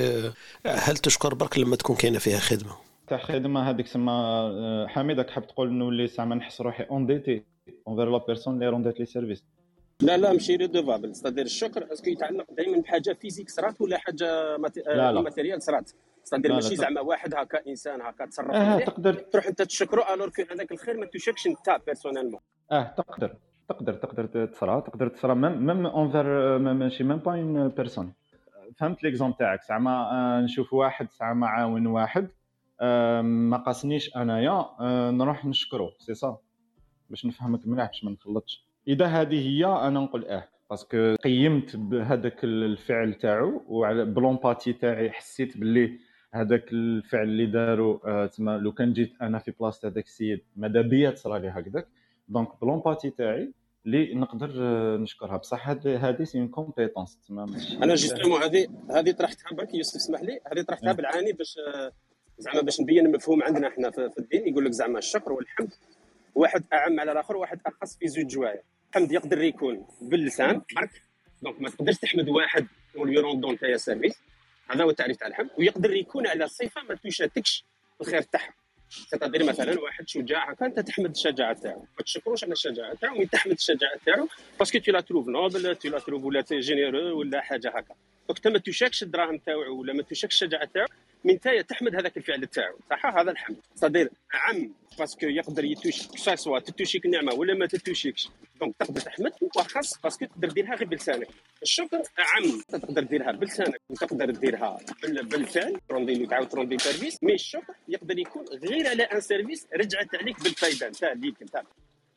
هل تشكر برك لما تكون كاينة فيها خدمة؟ تاع خدمة هذيك سما حميد راك حاب تقول نولي زعما نحس روحي endetté envers la personne اللي rendit لي service لا لا ماشي redevable c'est-à-dire الشكر est-ce que يتعلق دائما بحاجة physique صرات ولا حاجة matérielle صرات. c'est-à-dire ماشي زعما واحد هكا إنسان هكا تصرف آه تقدر. تروح أنت تشكره alors que هذاك الخير ما touche كش أنت personnellement آه تقدر. تقدر تقدر تصرى تقدر تصرى même même envers ماشي même pas une personne فهمت l'exemple تاعك. زعما آه، نشوف واحد زعما عاون واحد. آه، ما قاسنيش أنايا آه، نروح نشكره سي صا باش نفهمك مليح باش ما نخلطش. إذا هذه هي أنا نقول آه parce que قيمت بهذاك الفعل تاعو وعلى ب l'empathie تاعي حسيت باللي هذاك الفعل اللي دارو آه تما لو كان جيت أنا في بلاصة هذاك السيد ماذا بيا تصرى لي هكذاك donc ب l'empathie تاعي اللي نقدر آه نشكرها. بصح هذه c'est une compétence تما أنا justement هذه هذه طرحتها برك يوسف اسمح لي هذه طرحتها بالعاني باش آه، زعما باش نبين المفهوم عندنا إحنا في الدين. يقول لك زعما الشكر والحمد واحد أعم على الآخر واحد اخص في زوج جوايا الحمد يقدر يكون باللسان برك donc ما تقدرش تحمد واحد ولي rendu تاع service هذا هو التعريف تاع الحمد ويقدر يكون على صفة ما touche اتكش الخير تاعها تقدر مثلا واحد شجاع هكا أنت تحمد الشجاعة تاعو. ما تشكروش على الشجاعة تاعو مي تحمد الشجاعة تاعو. باسكو تو لا تروف نوبل تو لا تروف ولا جينيرو ولا حاجة هكا. انت ما توشاكش الدراهم تاعو ولا ما توشاكش الشجاعه تاعو من نتايا تحمد هذاك الفعل تاعو. صح هذا الحمد. صدير عم باسكو يقدر يتوش سوا تتوشيك النعمه ولا ما تتوشيكش. دونك تقدر تحمد وخاص باسكو تقدر ديرها غير بلسانك. الشكر عم. تقدر ديرها بلسانك وتقدر ديرها بالفعل تروندي تعاود تروندي سيرفيس مي الشكر يقدر يكون غير على ان سيرفيس رجعت عليك بالفايدة. نتاع ليك نتاع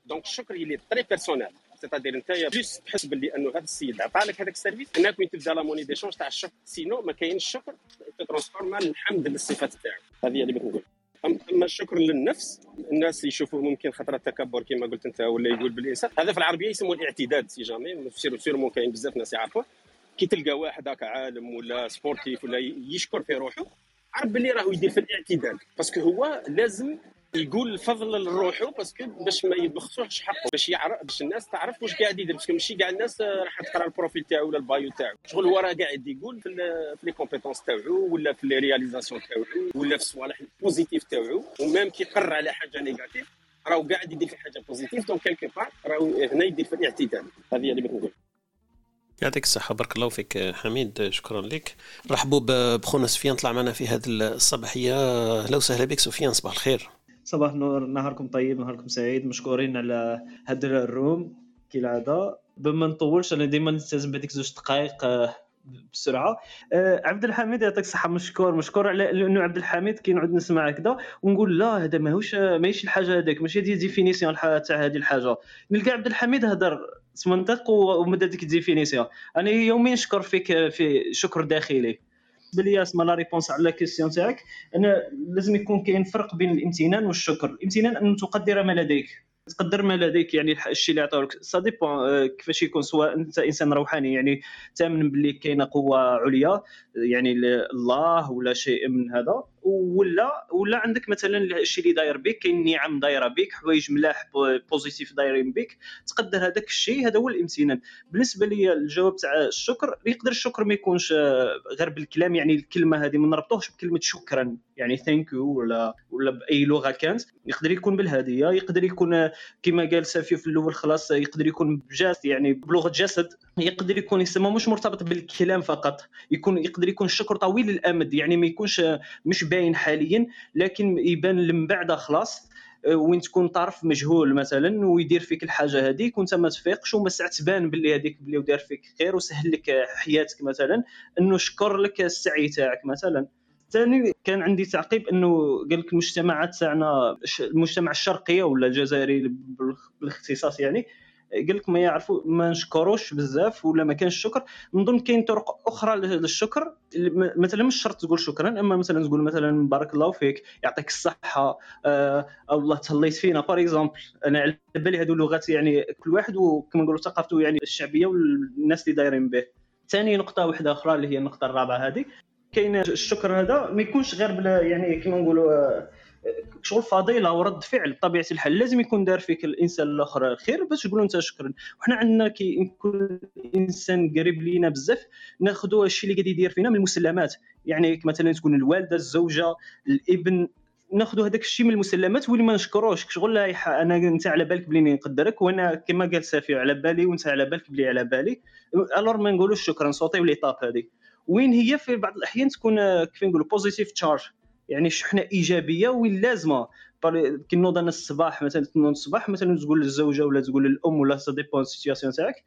دونك الشكر يلي تري بيرسونيل سيتادير انت بلوس تحس باللي أنه هذا السيد عطى لك هذاك السيرفيس. هناك وين تبدأ لا موني ديشونج تاع الشكر سينو ما كاينش الشكر تترانسفورما الحمد للصفات تاعو هذه اللي بغيت نقول. أما الشكر للنفس الناس يشوفوا ممكن خطره التكبر كما قلت أنت ولا يقول بالإنسان. هذا في العربية يسموه الاعتداد سي جامي سير سيرمون كاين بزاف ناس يعرفوه. كي تلقى واحد هكا عالم ولا sportif ولا يشكر في روحه عرف باللي راهو يدير في الاعتداد parce que هو لازم يقول الفضل لروحه parce que باش ما يبخسوش حقه باش يعرف باش الناس تعرف واش قاعد يدير parce que ماشي كاع الناس راح تقرا ال profil تاعو ولا ال bio تاعو. شغل هو راه قاعد يقول في في les compétences تاعو ولا في les réalisations تاعو ولا في الصوالح ال positives تاعو و même كي يقر على حاجة négative راهو قاعد يدير في حاجة positive donc quelque part راهو هنا يدير في الاعتداد. هذه اللي بغيت نقول. يعطيك الصحة بارك الله فيك حميد شكرا لك. رحبوا بخونا سفيان طلع معنا في هذه الصباحية. أهلا وسهلا بك سفيان صباح الخير. صباح النور نهاركم طيب نهاركم سعيد مشكورين على هاد ال room. كالعادة بما نطولش أنا ديما نلتزم بهذيك زوج دقائق آه، بسرعة. أه عبد الحميد يعطيك الصحة مشكور مشكور على لأنه عبد الحميد كي نعود نسمع هكذا. ونقول لا هذا ماهوش ماهيش الحاجة هذيك ماشي هذه définition تاع هذه الحاجة. نلقى عبد الحميد هدر منطق ومدى ديك ال définition أنا يوميا نشكر فيك في شكر داخلي. بالنسبة لي اسمع la réponse على question تاعك أنا لازم يكون كاين فرق بين الامتنان والشكر. الامتنان أن تقدر ما لديك. تقدر ما لديك يعني الشيء اللي عطاولك. ça dépend آه، كيفاش يكون سواء أنت إنسان روحاني يعني تامن باللي كاينة قوة عليا يعني الله ولا شيء من هذا ولا ولا عندك مثلا الشيء اللي داير بك كاين نعم دايرة بك حوايج ملاح positif دايرين بك تقدر هذاك الشيء هذا هو الإمتنان. بالنسبة لي الجواب تاع الشكر يقدر الشكر ما يكونش آه، غير بالكلام يعني الكلمة هذه ما نربطوهش بكلمة شكرا. يعني thank you ولا ولا بأي لغة كانت يقدر يكون بالهدية يقدر يكون كما قال سفيان في الأول خلاص يقدر يكون ب geste يعني بلغة جسد يقدر يكون يسمى مش مرتبط بالكلام فقط يكون يقدر يكون الشكر طويل الامد يعني ما يكونش مش باين حاليا لكن يبان من بعد خلاص وين تكون طرف مجهول مثلا ويدير فيك الحاجة هذيك وأنت ما تفيقش وما ساعه تبان باللي هذيك باللي دار فيك خير وسهل لك حياتك مثلا إنه شكر لك السعي تاعك مثلا. ثاني كان عندي تعقيب إنه قال لك المجتمعات تاعنا المجتمع الشرقي ولا الجزائري بالاختصاص يعني قال لك ما يعرفوا ما نشكروش بزاف ولا ما كانش الشكر نظن كاين طرق أخرى للشكر مثلا مش شرط تقول شكرا أما مثلا تقول مثلا بارك الله فيك يعطيك الصحة آه والله تهليت فينا. par exemple أنا على بالي هذو اللغات يعني كل واحد وكما نقولوا ثقافته يعني الشعبية والناس اللي دايرين به. ثاني نقطة واحدة أخرى اللي هي النقطة الرابعة هذه كاين الشكر هذا ما يكونش غير بلا يعني كما نقولوا آه، شغل فضيله ورد فعل بطبيعة الحال. لازم يكون دار فيك الإنسان الآخر الخير باش تقول أنت شكرا. وحنا عندنا كي يكون إنسان قريب لينا بزاف ناخذوا الشيء اللي قاعد يدير فينا من المسلمات. يعني مثلا تكون الوالدة الزوجة الإبن ناخذوا هذاك الشيء من المسلمات واللي ما نشكروش. شغل أنا أنت على بالك بلي نقدرك وأنا كما قال سفيان على بالي وأنت على بالك بلي على بالي. alors ما نقولوش شكرا sauf que l'étape هذه وين هي في بعض الأحيان تكون كيف نقولوا positive charge يعني شحنه إيجابية وين لازمة؟ كي نوض أنا الصباح مثلا تنوض الصباح مثلا تقول للزوجة ولا تقول للأم ولا ça dépend ال situation تاعك.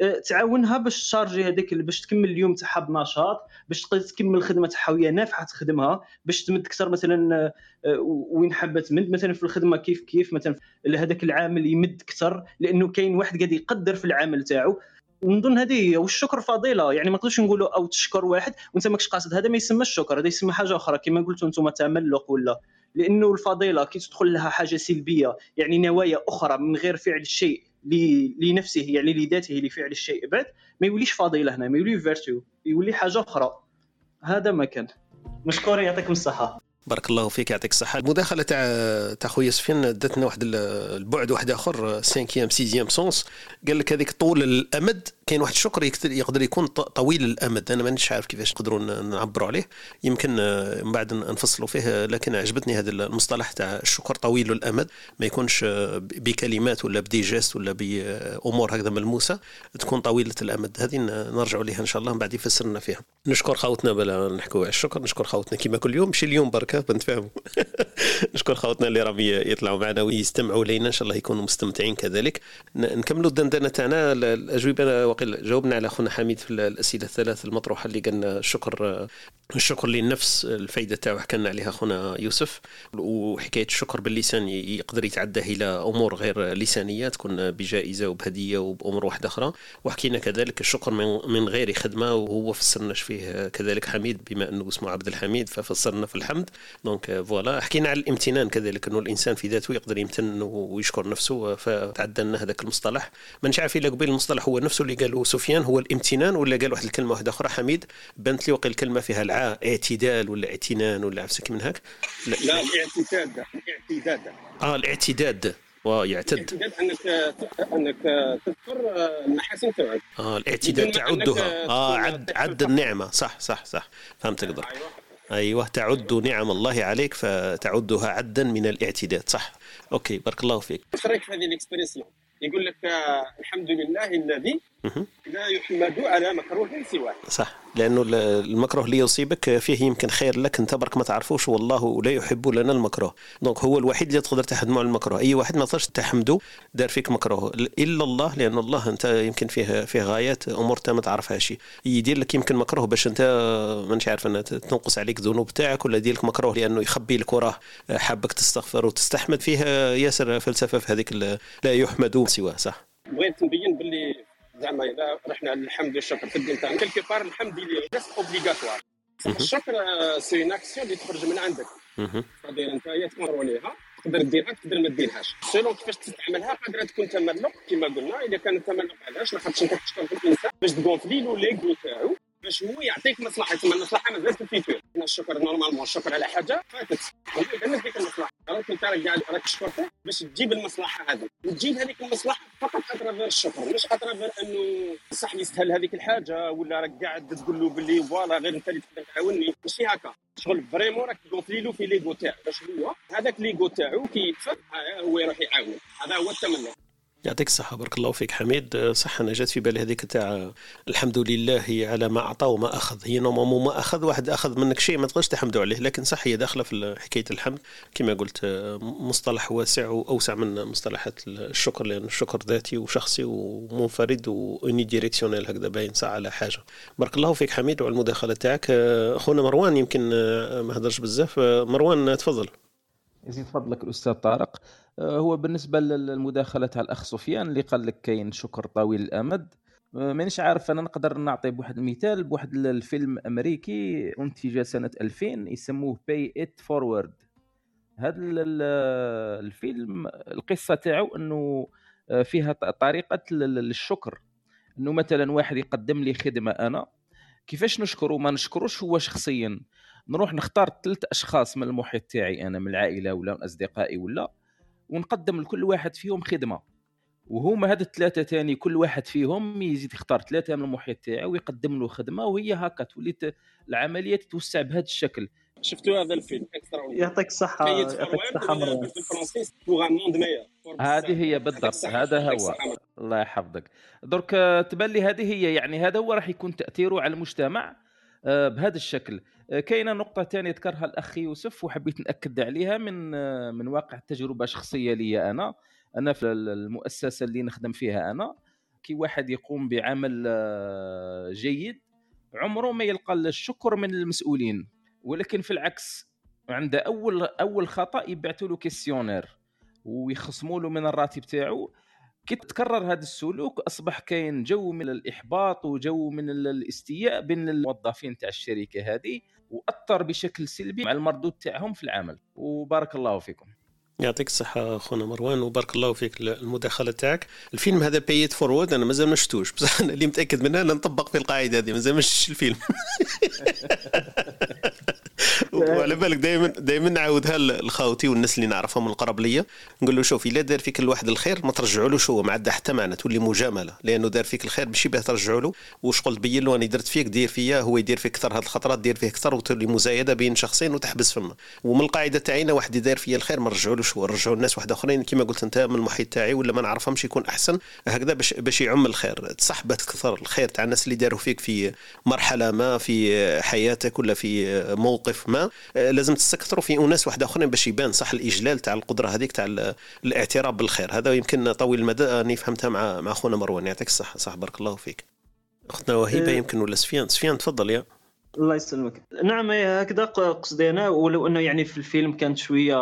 أه، تعاونها باش تشارجي هذيك باش تكمل اليوم تاعها بنشاط باش تكمل الخدمة تاعها وهي نافعة تخدمها باش تمد أكثر مثلا أه، وين حابة تمد مثلا في الخدمة كيف كيف مثلا هذاك العامل يمد أكثر لأنه كاين واحد قاعد يقدر في العمل تاعو. ونظن هذه هي والشكر فضيلة يعني ما نقدرش نقولوا أو تشكر واحد وأنت ماكش قاصد هذا ما يسمى الشكر هذا يسمى حاجة أخرى كما قلتوا أنتم تملق ولا. لأنه الفضيلة كي تدخل لها حاجة سلبية يعني نوايا أخرى من غير فعل الشيء لنفسه يعني لذاته لفعل الشيء بعد ما يوليش فضيلة هنا ما يولي فيرتو يولي حاجة أخرى. هذا ما كان. مشكور يعطيكم الصحة. بارك الله فيك يعطيك الصحة. المداخلة تاع تاع خويا سفيان داتنا واحد البعد واحد آخر سانكيام سيزيام سونس قال لك هذيك طول الأمد كاين واحد الشكر يقدر يكون طويل الأمد. أنا مانيش عارف كيفاش نقدروا نعبروا عليه. يمكن آه، من بعد نفصلوا فيه لكن عجبتني هذا المصطلح تاع الشكر طويل الأمد. ما يكونش آه، بكلمات ولا بدي جيست ولا بأمور هكذا ملموسة. تكون طويلة الأمد. هذه نرجعوا لها إن شاء الله من بعد يفسرنا فيها. نشكر خوتنا بلا نحكوا على الشكر نشكر خوتنا كما كل يوم. ماشي اليوم بركه بنتفاهموا؟ نشكر خوتنا اللي راهم يطلعوا معنا ويستمعوا لينا. إن شاء الله يكونوا مستمتعين كذلك. نكملوا الدندنة تاعنا. الأجوبة وقيل جاوبنا على أخونا حميد في الأسئلة الثلاث المطروحة اللي قلنا الشكر الشكر للنفس الفائده تاعو حكينا عليها أخونا يوسف. وحكاية الشكر باللسان يقدر يتعدى إلى أمور غير لسانية تكون بجائزة وبهدية وبأمور واحدة أخرى. وحكينا كذلك الشكر من, غير خدمة وهو فسرناش فيه كذلك حميد بما أنه اسمه عبد الحميد ففسرنا في الحمد. donc voilà حكينا على الامتنان كذلك إنه الإنسان في ذاته يقدر يمتن ويشكر نفسه فتعدى لنا هذاك المصطلح. ما عارف إلا قبيل المصطلح هو نفسه اللي قاله سفيان هو الامتنان ولا قال واحد الكلمة واحدة أخرى؟ حميد بانت لي وقيل الكلمة فيها العين اعتدال ولا اعتنان ولا عفسك من هاك؟ لا, لا الاعتداد الاعتداد. آه الاعتداد. ويعتد أنك أنك تذكر المحاسن تاعك آه الاعتداد تعدها آه عد عد النعمة. صح صح صح. فهمت قدرك أيوة. أيوه تعد نعم الله عليك فتعدها عدا من الاعتداد صح؟ ok بارك الله فيك. إيش رأيك في هذه ال expression يقول لك الحمد لله الذي لا يحمد على مكروه سواه صح لأنه المكروه اللي يصيبك فيه يمكن خير لك أنت برك ما تعرفوش والله لا يحب لنا المكروه. donc هو الوحيد اللي تقدر تحمد على المكروه. أي واحد ما تقدرش تحمده دار فيك مكروه. إلا الله لأن الله أنت يمكن فيه فيه غايات أمور أنت ما تعرفهاش. يدير لك يمكن مكروه باش أنت مانيش عارف انها تنقص عليك ذنوب تاعك ولا يدير لك مكروه لأنه يخبي لك وراه حابك تستغفر وتستحمد فيه ياسر فلسفة في هذيك لا يحمد سواه صح؟ بغيت نبين باللي زعما إذا رحنا للحمد والشكر في الدين تاعنا. quelque part الحمد اللي ريست obligatoire الشكر c'est une action اللي تخرج من عندك قادر أنت تcontrôليها تقدر ديرها تقدر ما ديرهاش selon كيفاش تستعملها قادره تكون تملق كما قلنا. إذا كان التملق علاش؟ لاخاطرش انت تشكر في الإنسان باش تgonflي له l'ego تاعو. باش هو يعطيك مصلحة. تسمى المصلحة. مازال في ال futur الشكر normalement الشكر على حاجة. فاتت هو يدمج ديك المصلحة. راك انت راك قاعد راك تشكر فيه باش تجيب المصلحة هذه. وتجيب هذيك المصلحة فقط à travers الشكر مش à travers أنه صح يستاهل هذيك الحاجة ولا راك قاعد تقول له باللي voilà غير أنت اللي تقدر تعاوني ماشي هكا. شغل vraiment راك تقول له تgonflي ليه l'ego تاعو. باش هو هذاك l'ego تاعو كي يتنفخ هو يروح يعاون. هذا هو التمنى. يعطيك الصحة. بارك الله فيك حميد. صح أنا جات في بالي هذيك تاع الحمد لله على ما أعطى وما أخذ. هي normalement ما أخذ واحد أخذ منك شيء ما تقدرش تحمدوا عليه. لكن صح هي داخلة في حكاية الحمد. كما قلت مصطلح واسع وأوسع من مصطلحات الشكر لأن الشكر ذاتي وشخصي ومنفرد و unidirectionnel هكذا باين صح على حاجة. بارك الله فيك حميد وعلى المداخلة تاعك. أخونا مروان يمكن ما هدرش بزاف. مروان تفضل. يزيد فضلك الأستاذ طارق. آه، هو بالنسبة للمداخله تاع الأخ سفيان اللي قال لك كاين شكر طويل الأمد. آه، مانيش عارف أنا نقدر نعطي بواحد المثال بواحد الفيلم أمريكي انتج سنة 2000 يسموه Pay It Forward هذا الفيلم القصة تاعو إنه آه، فيها طريقة الشكر إنه مثلا واحد يقدم لي خدمة أنا كيفاش نشكره ما نشكروش هو شخصيا؟ نروح نختار ثلاث أشخاص من المحيط تاعي أنا من العائلة ولا من أصدقائي ولا ونقدم لكل واحد فيهم خدمة. وهما هاد الثلاثه تاني كل واحد فيهم يزيد يختار ثلاثة من المحيط تاعو ويقدم له خدمة وهي هكا تولي العملية تتوسع بهذا الشكل. شفتوا هذا الفيلم؟ يعطيك الصحه يعطيك الصحه هذه هي بالضبط. هذا هو. الله يحفظك. درك تبان لي هذه هي يعني هذا هو راح يكون تأثيره على المجتمع آه، بهذا الشكل. آه، كاينة نقطة ثانية ذكرها الأخ يوسف وحبيت نأكد عليها من آه، من واقع تجربة شخصية لي أنا. أنا في المؤسسة اللي نخدم فيها أنا. كي واحد يقوم بعمل جيد عمره ما يلقى الشكر من المسؤولين. ولكن في العكس عند أول أول خطأ يبعثوا له questionnaire ويخصموا له من الراتب تاعو. كي تكرر هذا السلوك أصبح كاين جو من الإحباط وجو من الاستياء بين الموظفين تاع الشركة هذه. وأثر بشكل سلبي على المردود تاعهم في العمل. وبارك الله فيكم. يعطيك الصحة أخونا مروان وبارك الله فيك المداخلة تاعك. الفيلم هذا Pay It Forward أنا مازال ما شفتوش. بصح أنا اللي متأكد منها أنا نطبق في القاعدة هذه مازال ما شفتش الفيلم. وعلى بالك دائما دائما نعاودها لخاوتي والناس اللي نعرفهم القرب ليا. نقول له شوف إلا دار فيك الواحد الخير ما ترجعولوش هو ما عندها حتى معنى تولي مجاملة. لأنه دار فيك الخير ماشي باه ترجعوا له. وشغل تبين له راني درت فيك دير فيا هو يدير فيك أكثر هاد الخطرات دير فيه أكثر وتولي مزايدة بين شخصين وتحبس فما. ومن القاعدة تاعينا واحد يدير فيا الخير ما نرجعولوش هو نرجعوا الناس واحد آخرين كما قلت أنت من المحيط تاعي ولا ما نعرفهمش يكون أحسن. هكذا باش باش يعم الخير. تصح تكثر الخير تاع الناس اللي داروا فيك في مرحلة ما في حياتك ولا في موقف ما لازم تستكثروا في أناس واحد آخرين باش يبان صح الإجلال تاع القدرة هذيك تاع الاعتراف بالخير. هذا يمكن طويل المدى أني فهمتها مع مع اخونا مروان. يعطيك الصحة. صح بارك الله فيك. أختنا وهيبة أه. يمكن ولا سفيان؟ سفيان تفضل يا. الله يسلمك. نعم هكذا قصدي أنا ولو إنه يعني في الفيلم كانت شوية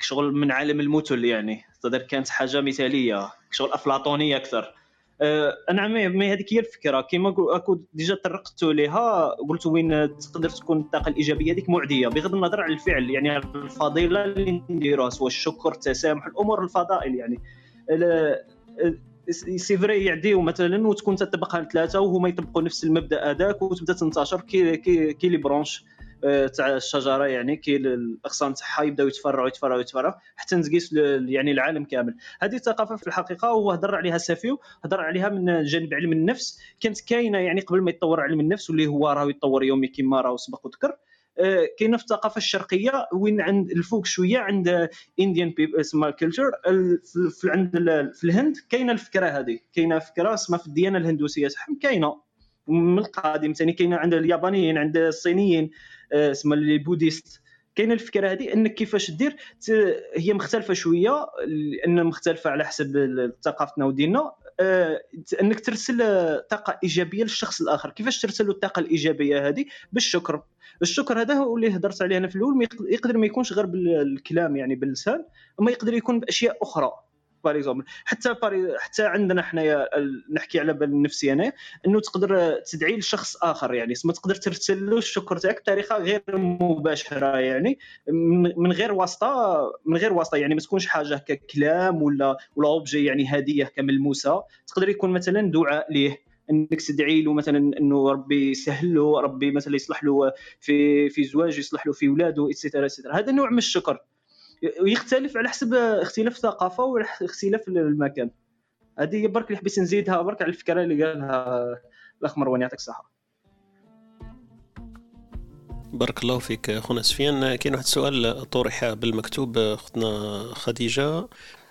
شغل من عالم المثل يعني. تقدر كانت حاجة مثالية شغل أفلاطونية أكثر. أه نعم mais هذيك هي الفكرة. كما أكو déjà طرقت لها قلت وين تقدر تكون الطاقة الإيجابية؟ هذيك معدية بغض النظر عن الفعل. يعني الفضيلة اللي نديروها سواء الشكر التسامح الأمور الفضائل يعني. c'est vrai يعديو مثلا وتكون تطبقها لثلاثه وهما يطبقوا نفس المبدأ هذاك وتبدأ تنتشر كي كي, كي les branches آه، تاع الشجرة يعني كي الاغصان تاعها يبداو يتفرعوا يتفرعوا يتفرعوا حتى نتقيس يعني العالم كامل. هذه الثقافة في الحقيقة هو هضر عليها سافيو هضر عليها من جانب علم النفس. كانت كاينة يعني قبل ما يتطور علم النفس واللي هو راه يتطور يومي كما راه سبق وذكر. آه، كاينة في الثقافة الشرقية وين عند الفوق شوية عند indiens اسمها ال culture في عند في الهند كاينة الفكرة هذه. كاينة فكرة اسمها في الديانة الهندوسية تاعهم كاينة. من القديم ثاني كاينة عند اليابانيين عند الصينيين. آه، اسمها ال bouddhiste كاينة الفكرة هذه انك كيفاش دير هي مختلفه شوية لأن مختلفه على حسب ثقافتنا وديننا. آه، انك ترسل طاقه ايجابيه للشخص الآخر. كيفاش ترسل له الطاقه الايجابيه هذه؟ بالشكر. الشكر هذا هو اللي هضرت عليه أنا في الأول. يقدر ما يكونش غير بالكلام يعني باللسان أما يقدر يكون بأشياء أخرى. par exemple حتى باري حتى عندنا حنايا نحكي على بال نفسي أنا إنه تقدر تدعي لشخص آخر يعني ما تقدر ترسل له الشكر تاعك بطريقة غير مباشرة يعني من غير واسطه من غير واسطة يعني ما تكونش حاجة ككلام ولا ولا objet يعني هدية كملموسه تقدر يكون مثلا دعاء ليه إنك تدعي له مثلا إنه ربي يسهل له ربي مثلا يصلح له في في زواج يصلح له في اولاده et cetera et cetera هذا نوع من الشكر. ويختلف على حسب اختلاف الثقافه واختلاف المكان. هذه برك اللي حبيت نزيدها برك على الفكرة اللي قالها الاخ مروان يعطيك الصحة. بارك الله فيك أخونا سفيان. كاين واحد السؤال طرح بالمكتوب أختنا خديجة.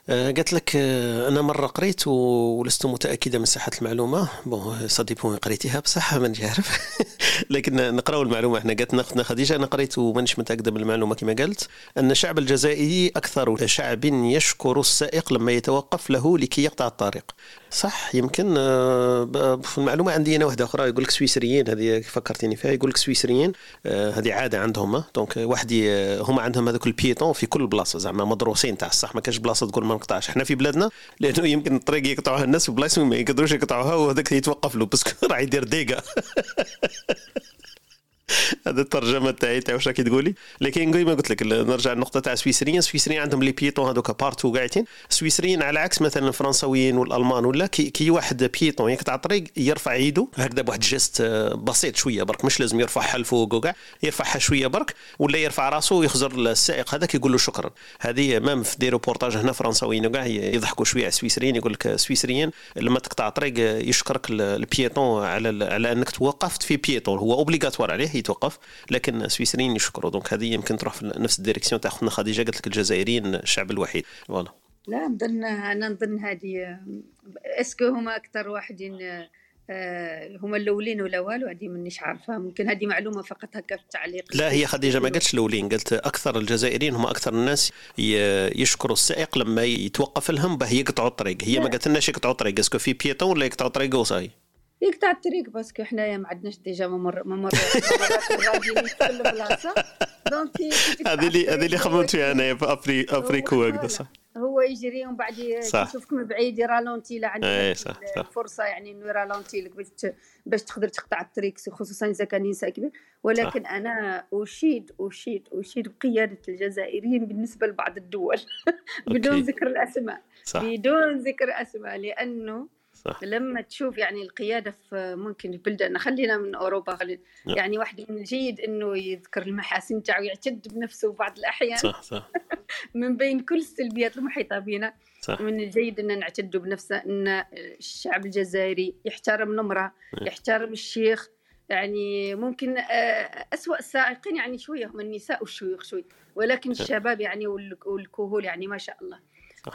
قالت لك آه، أنا مرة قريت ولست متأكدة من صحة المعلومة. بون صديبون قريتيها بصح مانيش عارف لكن نقراو المعلومة إحنا. قالت اختنا خديجة أنا قريت ومانيش متأكدة من المعلومة كما قالت أن الشعب الجزائري أكثر شعب يشكر السائق لما يتوقف له لكي يقطع الطريق. صح يمكن آه، في المعلومة عندي أنا واحدة أخرى يقول لك سويسريين هذه فكرتيني فيها يقول لك سويسريين هذه عادة عندهم donc واحد هما عندهم هذوك ال piétons في كل بلاصة زعما مدروسين تاع الصح ما كاش بلاصة تقول ما نقطعش. إحنا في بلادنا لأنه يمكن الطريق يقطعوها الناس في بلايص ما يقدروش يقطعوها وهذاك يتوقف له بس راح يدير ديقة. هذا الترجمة تاعي تاع واش راكي تقولي؟ لكن نقول ما قلت لك نرجع للنقطه تاع السويسريين. السويسريين عندهم les piétons هذوك partout قاعدين. السويسريين على عكس مثلا الفرنساويين والألمان ولا كي, كي واحد piéton يقطع الطريق يرفع يده هكذا بواحد geste آه، بسيط شوية برك مش لازم يرفعها لفوق وكاع يرفعها شوية برك ولا يرفع راسه ويخزر السائق هذاك يقول له شكرا. هذه même في des reportages هنا فرنساويين وكاع يضحكوا شوية على السويسريين يقول لك السويسريين لما تقطع طريق يشكرك ال piéton على على أنك توقفت في piéton هو obligatoire عليه يتوقف لكن السويسريين يشكروا. donc هذه يمكن تروح في نفس ال direction تاع اختنا خديجة قالت لك الجزائريين الشعب الوحيد. voilà. لا نظن أنا نظن هذه est-ce que هما أكثر واحدين آه، هما الأولين ولا والو؟ هذه مانيش عارفة. ممكن هذه معلومة فقط هكا في التعليق. لا هي خديجة ما قالتش الأولين. قالت أكثر الجزائريين هم أكثر الناس يشكروا السائق لما يتوقف لهم باه يقطعوا الطريق. هي ما قالت لناش يقطعوا الطريق. est-ce que في piéton ولا يقطعوا الطريق؟ وصاي يقطع الطريق parce que حنايا ما عندناش déjà ممر ممر في كل بلاصة. donc هذه اللي هذه اللي خممت فيها انايا في افري افريكو هكذا صح؟ هو يجري ومن بعد يشوفك من بعيد ي ralentir لا عنده الفرصة يعني إنه يرالونتي لك باش باش تقدر تقطع الطريق خصوصا إذا كان إنسان كبير. ولكن صح. أنا اشيد اشيد أشيد بقيادة الجزائريين بالنسبة لبعض الدول. بدون ذكر الأسماء. صح. بدون ذكر اسماء لأنه صح. لما تشوف يعني القيادة في ممكن في بلدان خلينا من أوروبا خلينا نعم. يعني واحد من الجيد إنه يذكر المحاسن تاعو يعتد بنفسه بعض الأحيان صح صح من بين كل السلبيات المحيطة بنا صح. من الجيد إن نعتد بنفسه إن الشعب الجزائري يحترم المراه نعم. يحترم الشيخ يعني ممكن آه، أسوأ السائقين يعني شوية هم النساء والشيوخ شوي ولكن الشباب يعني والكهول يعني ما شاء الله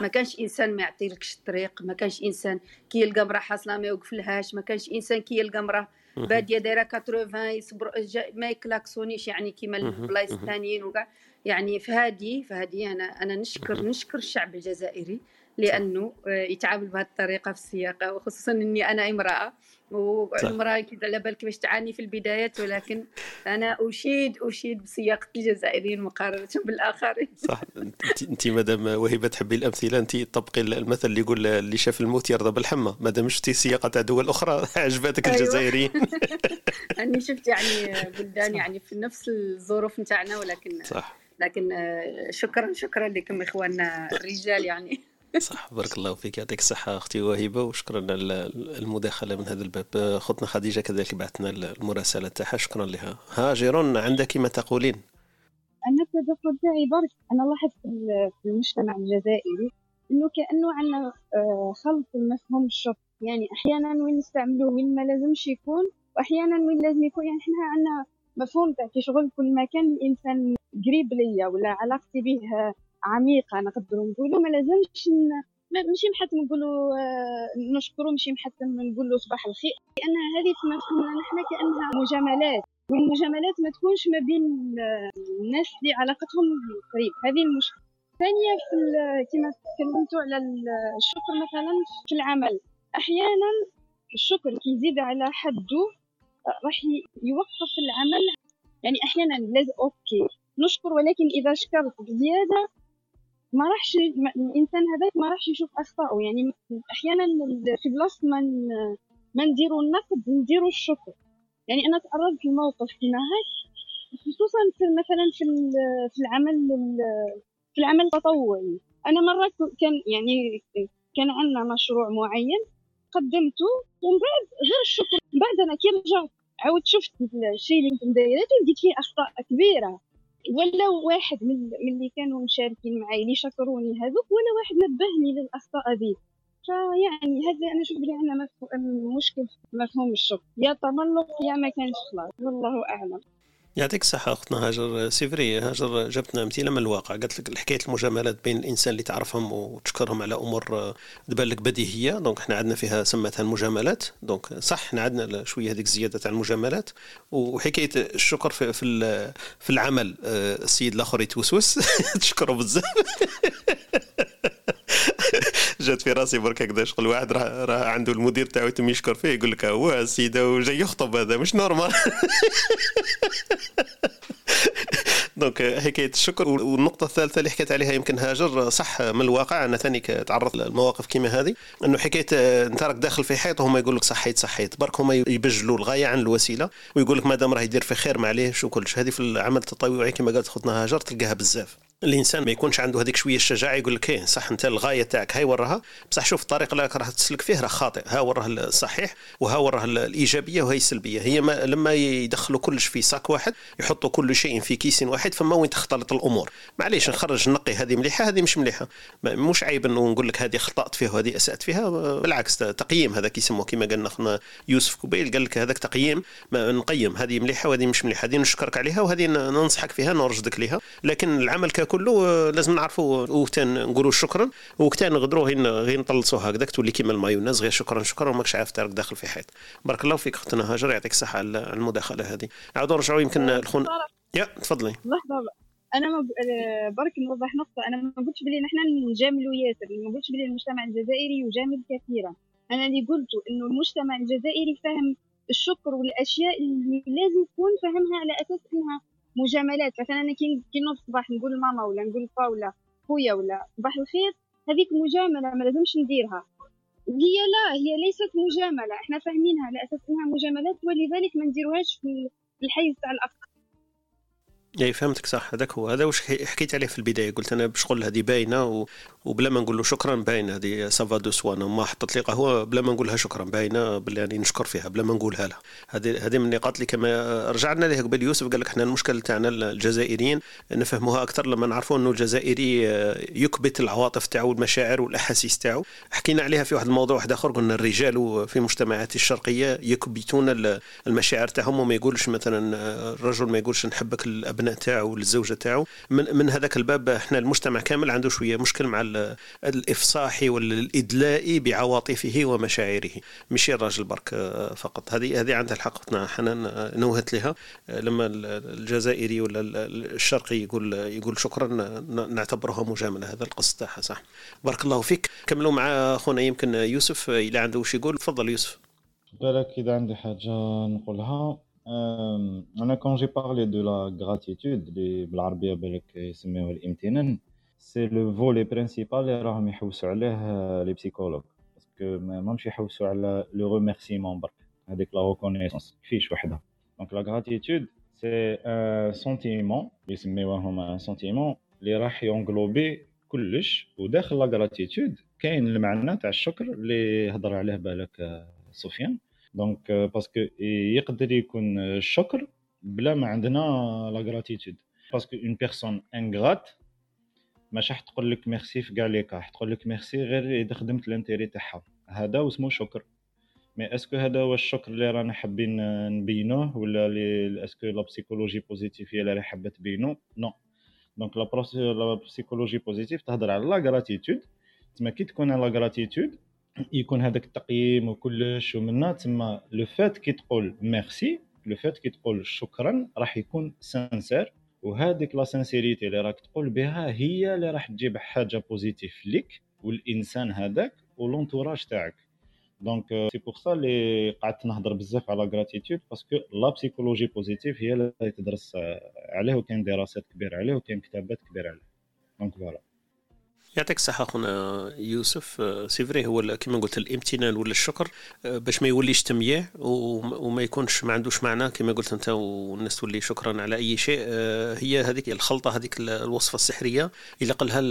ما كانش إنسان ما يعطيلكش الطريق ما كانش إنسان كي يلقى مراه حاصله ما يوقف لهاش ما كانش إنسان كي يلقى مراه بادية دايرة 80 يصبر ما يكلاكسونيش يعني كيما البلايص الثانيين وكاع. يعني فهادي فهادي أنا أنا نشكر نشكر الشعب الجزائري لأنه آه، يتعامل بهذه الطريقة في السياقه وخصوصا إني أنا امرأة. والمراه على بالك كيفاش تعاني في البدايات ولكن أنا اشيد أشيد بسياقه الجزائريين مقارنة بالآخرين. صح. انت مادام وهبة تحبي الأمثلة أنت طبقي المثل اللي يقول اللي شاف الموت يرضى بالحمى. مادام شفتي سياقه تاع دول أخرى عجبتك أيوة. الجزائريين. أني شفت يعني بلدان يعني في نفس الظروف نتاعنا ولكن صح. لكن شكرا شكرا لكم إخواننا الرجال يعني. صح بارك الله فيك يعطيك الصحة أختي وهبة وشكرا على المداخلة من هذا الباب. أختنا خديجة كذلك بعثنا المراسلة تاعها شكرا لها. ها جيرون عندك ما تقولين؟ أنا التدخل تاعي برك أنا لاحظت في المجتمع الجزائري إنه كأنه عندنا آه، خلط مفهوم الشرط. يعني أحيانا وين نستعملوه وين ما لازمش يكون وأحيانا وين لازم يكون. يعني إحنا عندنا مفهوم تاع كي شغل كل ما كان الإنسان قريب ليا ولا علاقتي به عميقة نقدروا نقولوا ما لازمش ماشي محتم نقولوا آه، نشكروا ماشي محتم نقولوا صباح الخير لأن هذه في مفهومنا نحن كأنها مجاملات والمجاملات ما تكونش ما بين الناس اللي علاقتهم قريب هذه المشكلة. ثانية في كما تكلمتوا على الشكر مثلا في العمل أحيانا الشكر كي يزيد على حده آه، راح يوقف العمل يعني أحيانا لازم أوكي نشكر ولكن إذا شكرت بزياده ما راحش الإنسان هذاك ما راحش يشوف أخطائه. يعني أحيانا في بلاصة ما ما نديرو النقد نديرو الشكر. يعني أنا تعرضت لموقف كيما هاك خصوصا في مثلا في في العمل في العمل التطوعي. أنا مرة كان يعني كان عندنا مشروع معين قدمته ومن بعد غير الشكر بعد أنا كي رجعت عاود شفت الشيء اللي كنت دايرته لقيت فيه أخطاء كبيرة. ولا واحد من اللي كانوا مشاركين معي اللي شكروني هذوك ولا واحد نبهني للأخطاء هذه. فيعني هذا أنا نشوف بلي عندنا مشكل في مفهوم الشكر يا تملق يا ما كانش خلاص والله أعلم. يعطيك الصحة أختنا هاجر c'est vrai. هاجر جابتنا أمثلة من الواقع. قالت لك حكاية المجاملات بين الإنسان اللي تعرفهم وتشكرهم على أمور تبان لك بديهية. donc إحنا عندنا فيها سمتها المجاملات. donc صح إحنا عندنا شوية هذيك الزيادة تاع المجاملات. وحكاية الشكر في في, في العمل آه، السيد الآخر يتوسوس. تشكره بزاف. جات في راسي برك هكذا شغل واحد راه راه عنده المدير تاعو يتم يشكر فيه يقول لك هو السيده وجاي يخطب هذا مش normal دونك حكاية الشكر والنقطة الثالثة اللي حكيت عليها يمكن هاجر صح من الواقع أنا ثاني تعرضت للمواقف كيما هذه أنه حكاية أنت راك داخل في حيط وهما يقول لك صحيت صحيت برك هما يبجلوا الغاية عن الوسيلة ويقول لك مادام راه يدير في خير معليهش وكلش هذه في العمل التطوعي كما قالت خوتنا هاجر تلقاها بزاف. الإنسان ما يكونش عنده هذيك شوية الشجاعة يقول لك إيه صح أنت الغاية تاعك هاي وراها. بصح شوف الطريق اللي راك تسلك فيه راه خاطئ ها وراه الصحيح وها وراه الإيجابية وهي السلبية. هي ما لما يدخلوا كلش في ساك واحد يحطوا كل شيء في كيس واحد فما وين تختلط الأمور. معليش نخرج نقي هذه مليحة هذه مش مليحة. مش عيب إنه نقول لك هذه خطأت فيها وهذه أسأت فيها بالعكس تقييم هذا كيسموه كما قالنا إخونا يوسف كوبيل قال لك هذاك تقييم نقيم هذه مليحة وهذه مش مليحة. هذه نشكرك عليها وهذه ننصحك فيها نرشدك لها لكن العمل ككله لازم نعرفوا وقتان نقولوا شكرا. وقتان نغدروا غير نطلصوا هكذاك تولي كيما المايونيز غير شكرا شكرا وماكش عارف تارك داخل في حيط. بارك الله فيك أختنا هاجر يعطيك الصحة على المداخلة هذه. عاودوا نرجعوا يمكن الخون يا تفضلي. لحظة أنا ما برك نوضح نقطة. أنا ما قلتش بلي نحن نجاملوا ياسر ما قلتش بلي المجتمع الجزائري يجامل كثيرا. أنا اللي قلته إنه المجتمع الجزائري فهم الشكر والأشياء اللي لازم يكون فهمها على أساس إنها مجاملات. مثلا أنا كي نوض الصباح نقول ماما ولا نقول با ولا خويا ولا صباح الخير هذيك مجاملة ما لازمش نديرها. هي لا هي ليست مجاملة. إحنا فاهمينها على أساس إنها مجاملات ولذلك ما نديروهاش في الحيز تاع الآخر إي فهمتك صح هذاك هو. هذا واش حكيت عليه في البداية قلت أنا بشغل هذه باينة و... وبلا ما نقول له شكرا باينة هذه ça va de soi ما حطت لي قهوة بلا ما نقولها شكرا باينة بلا يعني نشكر فيها بلا ما نقولها لها. هذه هذه من النقاط اللي كما رجعنا لها قبل يوسف قال لك إحنا المشكل تاعنا الجزائريين نفهموها أكثر لما نعرفوا إنه الجزائري يكبت العواطف تاعو والمشاعر والأحاسيس تاعو. حكينا عليها في واحد الموضوع واحد آخر قلنا الرجال في المجتمعات الشرقية يكبتون المشاعر تاعهم وما يقولش مثلا الرجل ما يقولش نحبك الأبناء. تاعو والزوجة تاعو. من, من هذاك الباب إحنا المجتمع كامل عنده شوية مشكل مع الإفصاح والإدلاء بعواطفه ومشاعره. مش الراجل برك فقط. هذه هذه عندها الحق حنان نوهت لها. لما الجزائري ولا الشرقي يقول يقول شكرا نعتبرها مجامله هذا القصد تاعها صح. بارك الله فيك. كملوا مع أخونا يمكن يوسف إلى عنده وش يقول. تفضل يوسف. بالك إذا عندي حاجة نقولها. أنا quand j'ai parlé de la gratitude اللي بالعربيه بالك يسميوها الامتنان c'est le volet principal اللي راهم يحوسوا عليه les psychologues parce que ماهمش يحوسوا على le remerciement برك هذيك la reconnaissance كيفاش وحدها donc la gratitude c'est un sentiment اللي يسميوهم un sentiment اللي راح يونغلوبي كلش وداخل la gratitude كاين المعنى تاع الشكر اللي هضر عليه بالك سفيان donc parce que يقدر يكون الشكر بلا ما عندنا la gratitude parce que une personne ingrate مش راح تقول لك ميرسي في كاع les cas تقول لك ميرسي غير إذا خدمت l'intérêt تاعها. هذا واسمو شكر. mais est-ce que هذا هو الشكر اللي رانا حابين نبينوه ولا اللي est-ce que la psychologie positive هي اللي حابة تبينو non donc la psychologie positive تهضر على la gratitude تما كي تكون la gratitude يكون هذاك التقييم وكلش ومنا تما le fait que تقول merci le fait que تقول شكرا راح يكون sincère وهذيك la sincérité اللي راك تقول بها هي اللي راح تجيب حاجة positive ليك والإنسان هذاك و l'entourage تاعك. donc c'est pour ça اللي قعدت نهضر بزاف على gratitude parce que la psychologie positive هي اللي تدرس عليه وكاين دراسات كبيرة عليه وكاين كتابات كبيرة عليه. donc voilà يعطيك الصحة أخونا يوسف. c'est vrai هو كما قلت الامتنان ولا الشكر باش ما يوليش تمييع وما يكونش ما عندوش معنى كما قلت أنت والناس تولي شكرا على أي شيء. هي هذيك الخلطة هذيك الوصفة السحرية إلا قالها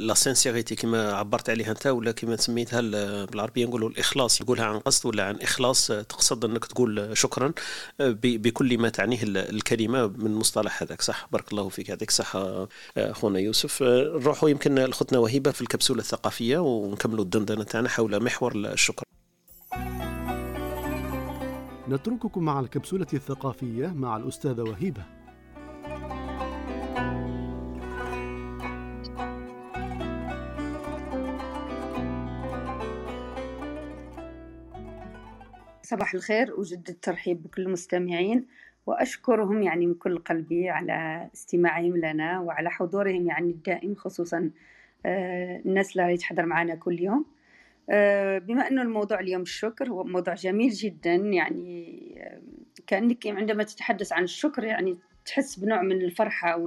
لا سانسيغيتي كما عبرت عليها أنت ولا كما سميتها بالعربية نقولوا الإخلاص يقولها عن قصد ولا عن إخلاص تقصد أنك تقول شكرا بكل ما تعنيه الكلمة من مصطلح هذاك صح؟ بارك الله فيك يعطيك الصحة أخونا يوسف. نروحوا يمكن لخوتنا وهيبة في الكبسولة الثقافية ونكملوا الدندنة تاعنا حول محور الشكر. نترككم مع الكبسولة الثقافية مع الأستاذة وهيبة. صباح الخير وجد الترحيب بكل المستمعين وأشكرهم يعني من كل قلبي على استماعهم لنا وعلى حضورهم يعني الدائم خصوصا الناس اللي تحضر معنا كل يوم. بما أنه الموضوع اليوم الشكر هو موضوع جميل جدا يعني كأنك عندما تتحدث عن الشكر يعني تحس بنوع من الفرحة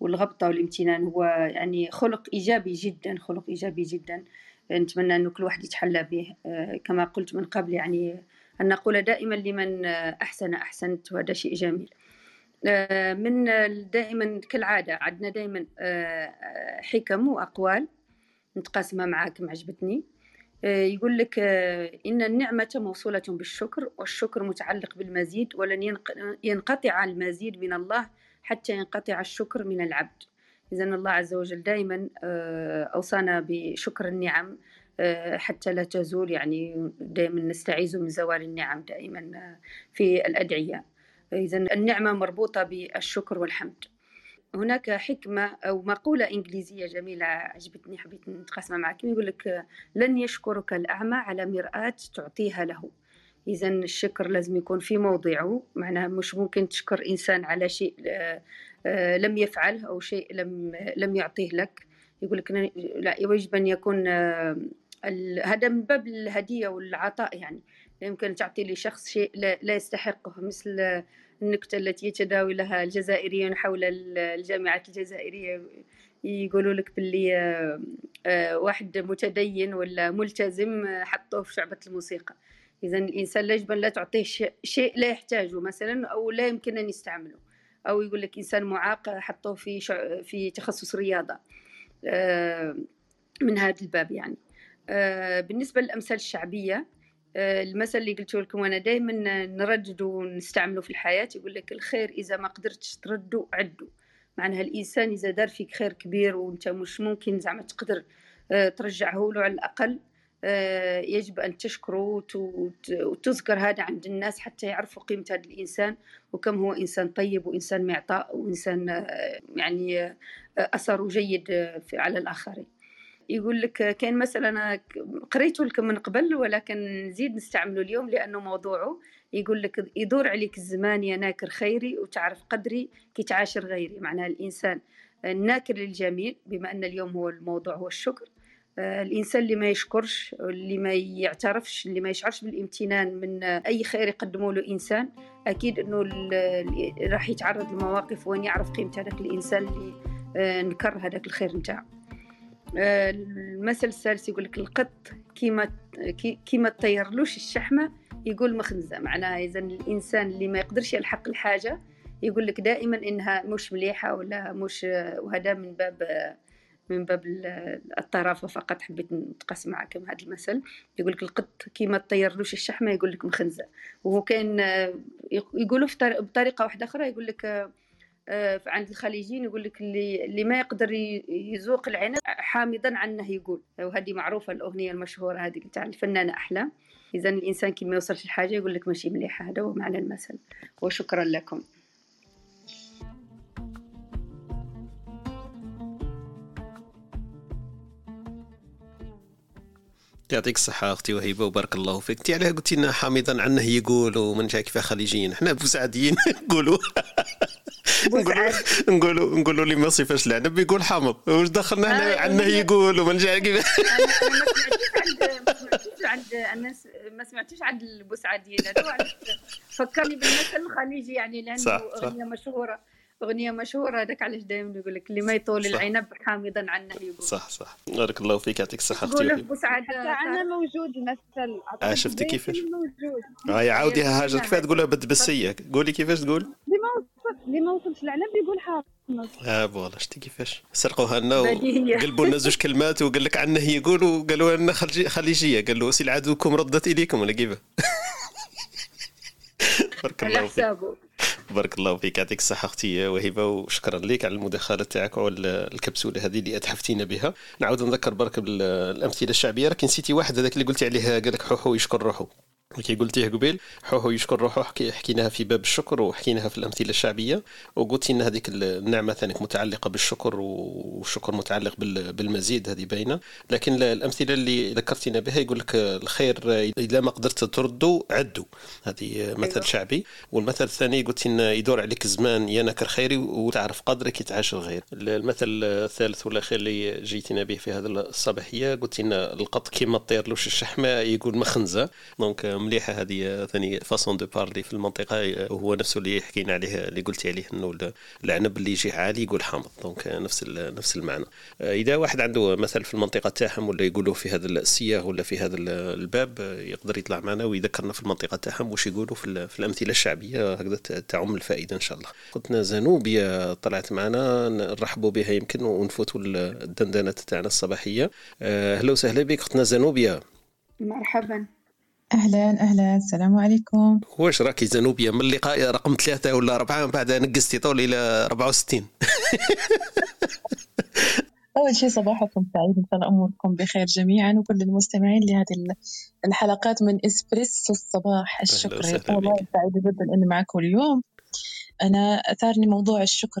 والغبطة والامتنان. هو يعني خلق إيجابي جدا خلق إيجابي جدا. نتمنى أنه كل واحد يتحلى به. كما قلت من قبل يعني أن نقول دائما لمن أحسن أحسنت وهذا شيء جميل. من دائما كالعادة عندنا دائما حكم وأقوال نتقاسمها معاكم عجبتني. يقول لك إن النعمة موصولة بالشكر والشكر متعلق بالمزيد ولن ينقطع المزيد من الله حتى ينقطع الشكر من العبد. إذا الله عز وجل دائما أوصانا بشكر النعم حتى لا تزول يعني دائما نستعيذ من زوال النعم دائما في الأدعية. إذا النعمة مربوطة بالشكر والحمد. هناك حكمة أو مقولة إنجليزية جميلة عجبتني حبيت نتقاسمها معكم يقول لك لن يشكرك الأعمى على مرآة تعطيها له. إذا الشكر لازم يكون في موضعه معناها مش ممكن تشكر إنسان على شيء لم يفعله أو شيء لم لم يعطيه لك. يقول لك لا يجب أن يكون هذا من باب الهدية والعطاء يعني. لا يمكن تعطي لشخص شيء لا يستحقه مثل النكتة التي يتداولها الجزائريون حول الجامعات الجزائرية. يقولوا لك باللي واحد متدين ولا ملتزم حطوه في شعبة الموسيقى. إذا الإنسان يجب أن لا تعطيه شيء لا يحتاجه مثلا أو لا يمكن أن يستعمله. أو يقول لك إنسان معاق حطوه في. في تخصص رياضة من هذا الباب يعني. بالنسبة للأمثال الشعبية المثل اللي قلت لكم أنا دائما نردد ونستعمله في الحياة يقول لك الخير إذا ما قدرتش تردوا عدوا معناها الإنسان إذا دار فيك خير كبير وأنت مش ممكن زعما تقدر ترجعه له على الأقل آه، يجب أن تشكره وتذكر هذا عند الناس حتى يعرفوا قيمة هذا الإنسان وكم هو إنسان طيب وإنسان معطاء وإنسان آه، يعني آه، أثره جيد على الآخرين. يقول لك كان مثلا قريته لكم من قبل ولكن نزيد نستعمله اليوم لأنه موضوعه. يقول لك يدور عليك الزمان يا ناكر خيري وتعرف قدري كي تعاشر غيري. معناها الإنسان الناكر للجميل بما أن اليوم هو الموضوع هو الشكر. الإنسان اللي ما يشكرش اللي ما يعترفش اللي ما يشعرش بالامتنان من أي خير يقدمه له إنسان أكيد إنه راح يتعرض لمواقف وين يعرف قيمة هذاك الإنسان اللي آه، نكر هذاك الخير نتاعو المثل الثالث يقول لك القط كيما كيما تطيرلوش الشحمة؟ يقول مخنزة. معناها إذا الإنسان اللي ما يقدرش يلحق الحاجة يقول لك دائما إنها مش مليحة ولا مش وهذا من باب من باب الطرافة فقط. حبيت نتقاسم معكم هذا المثل يقول لك القط كيما تطيرلوش الشحمة؟ يقول لك مخنزة. وهو كان يقولوا بطريقة واحدة أخرى يقول لك عند الخليجيين يقول لك اللي, اللي ما يقدر يذوق العنب حامضا عنه يقول. وهذه معروفة الأغنية المشهورة هذه تاع الفنانة أحلام إذا الإنسان كي ما يوصلش الحاجة يقول لك ماشي مليحة هذا هو معنى المثل. وشكرا لكم. يعطيك الصحة أختي وهيبة وبارك الله فيك. أنت عليها قلتي لنا حامضا عنه يقول ومن جاي كيف خليجيين. إحنا بوسعديين. نقولوا نقولوا نقولوا اللي ما صفاش العنب يقول حامض. واش دخلنا هنا؟ آه، عنه يقول ومن جاي كيف عند الناس ما سمعتش عند البوسعديين فكرني بالمثل الخليجي يعني لأنه أغنية مشهوره أغنية مشهورة هذاك علاش دائما يقول لك اللي ما يطول العنب حامضا عنه يقول. صح صح. بارك الله فيك يعطيك الصحة أختي تقول بسعد عندنا موجود المثل آه شفتي كيفاش؟ موجود آه عاوديها هاجر كيف تقولها بالسيه قولي كيفاش تقول؟ وصلش اللي ما وصلش العنب يقول حامض آه فوالا شتي كيفاش؟ سرقوها لنا وقلبوا لنا زوج كلمات وقال لك عنه يقول وقالوا لنا خليجية. قال له سي عدوكم ردت إليكم ولا كيف؟ بارك الله فيك. بارك الله فيك. يعطيك الصحة أختي وهبة وشكرا لك على المداخلة تاعك وعلى الكبسولة هذه اللي أتحفتينا بها. نعاود نذكر برك بالأمثلة الشعبية. راك نسيتي واحد هذاك اللي قلتي عليه قال لك حوحو يشكر روحه كي قلتيه قبيل حوحو يشكر روحه حكيناها في باب الشكر وحكيناها في الأمثلة الشعبية وقلتي إن هذيك النعمة ثانيك متعلقة بالشكر والشكر متعلق بالمزيد هذه باينة. لكن الأمثلة اللي ذكرتينا بها يقول لك الخير إذا ما قدرت تردوا عدوا هذه مثل أيوة. شعبي. والمثل الثاني قلت إن يدور عليك الزمان ينكر خيري وتعرف قدرك كي تعاشر الغير. المثل الثالث والأخير اللي جيتنا به في هذا الصباحيه قلت إن القط كيما طير لوش الشحمه يقول مخنزة. donc مليحة هذه ثاني façon de parler في المنطقة وهو نفسه اللي حكينا عليه اللي قلتي عليه إنه العنب اللي يجي عالي يقول حامض. دونك نفس نفس المعنى. إذا واحد عنده مثل في المنطقة تاعهم ولا يقولوا في هذا السياغ ولا في هذا الباب يقدر يطلع معنا ويذكرنا في المنطقة تاعهم واش يقولوا في, في الأمثلة الشعبية هكذا تعم الفائدة إن شاء الله. قلتنا زنوبيا طلعت معنا نرحبوا بها يمكن ونفوتوا الدندنة تاعنا الصباحية. أهلا وسهلا بك. اختنا زنوبيا مرحبا. أهلا أهلا. السلام عليكم. واش راكي زنوبية من اللقاء رقم ثلاثة ولا أربعة من بعد نقزتي طول إلى 64 أول شيء صباحكم سعيد. إن شاء الله أموركم بخير جميعا. وكل المستمعين لهذه الحلقات من إسبريسو الصباح. الشكر والله سعيدة جدا إني معكم اليوم. أنا أثارني موضوع الشكر.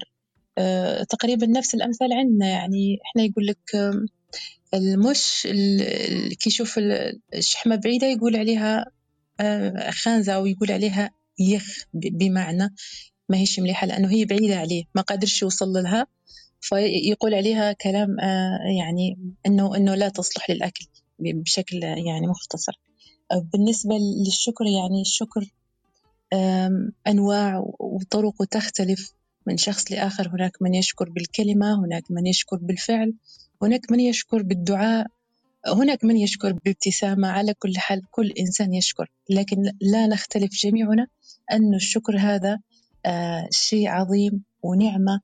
أه تقريبا نفس الأمثال عندنا. يعني إحنا يقول لك المش كي يشوف الشحمة بعيدة يقول عليها آه، خانزة أو يقول عليها يخ بمعنى ما هيش مليحة لأنه هي بعيدة عليه ما قادرش يوصل لها فيقول عليها كلام آه، يعني إنه إنه لا تصلح للأكل بشكل يعني مختصر. بالنسبة للشكر يعني الشكر أنواع وطرق تختلف من شخص لآخر هناك من يشكر بالكلمة هناك من يشكر بالفعل. هناك من يشكر بالدعاء هناك من يشكر بابتسامة على كل حال كل إنسان يشكر. لكن لا نختلف جميعنا أن الشكر هذا آه، شيء عظيم ونعمة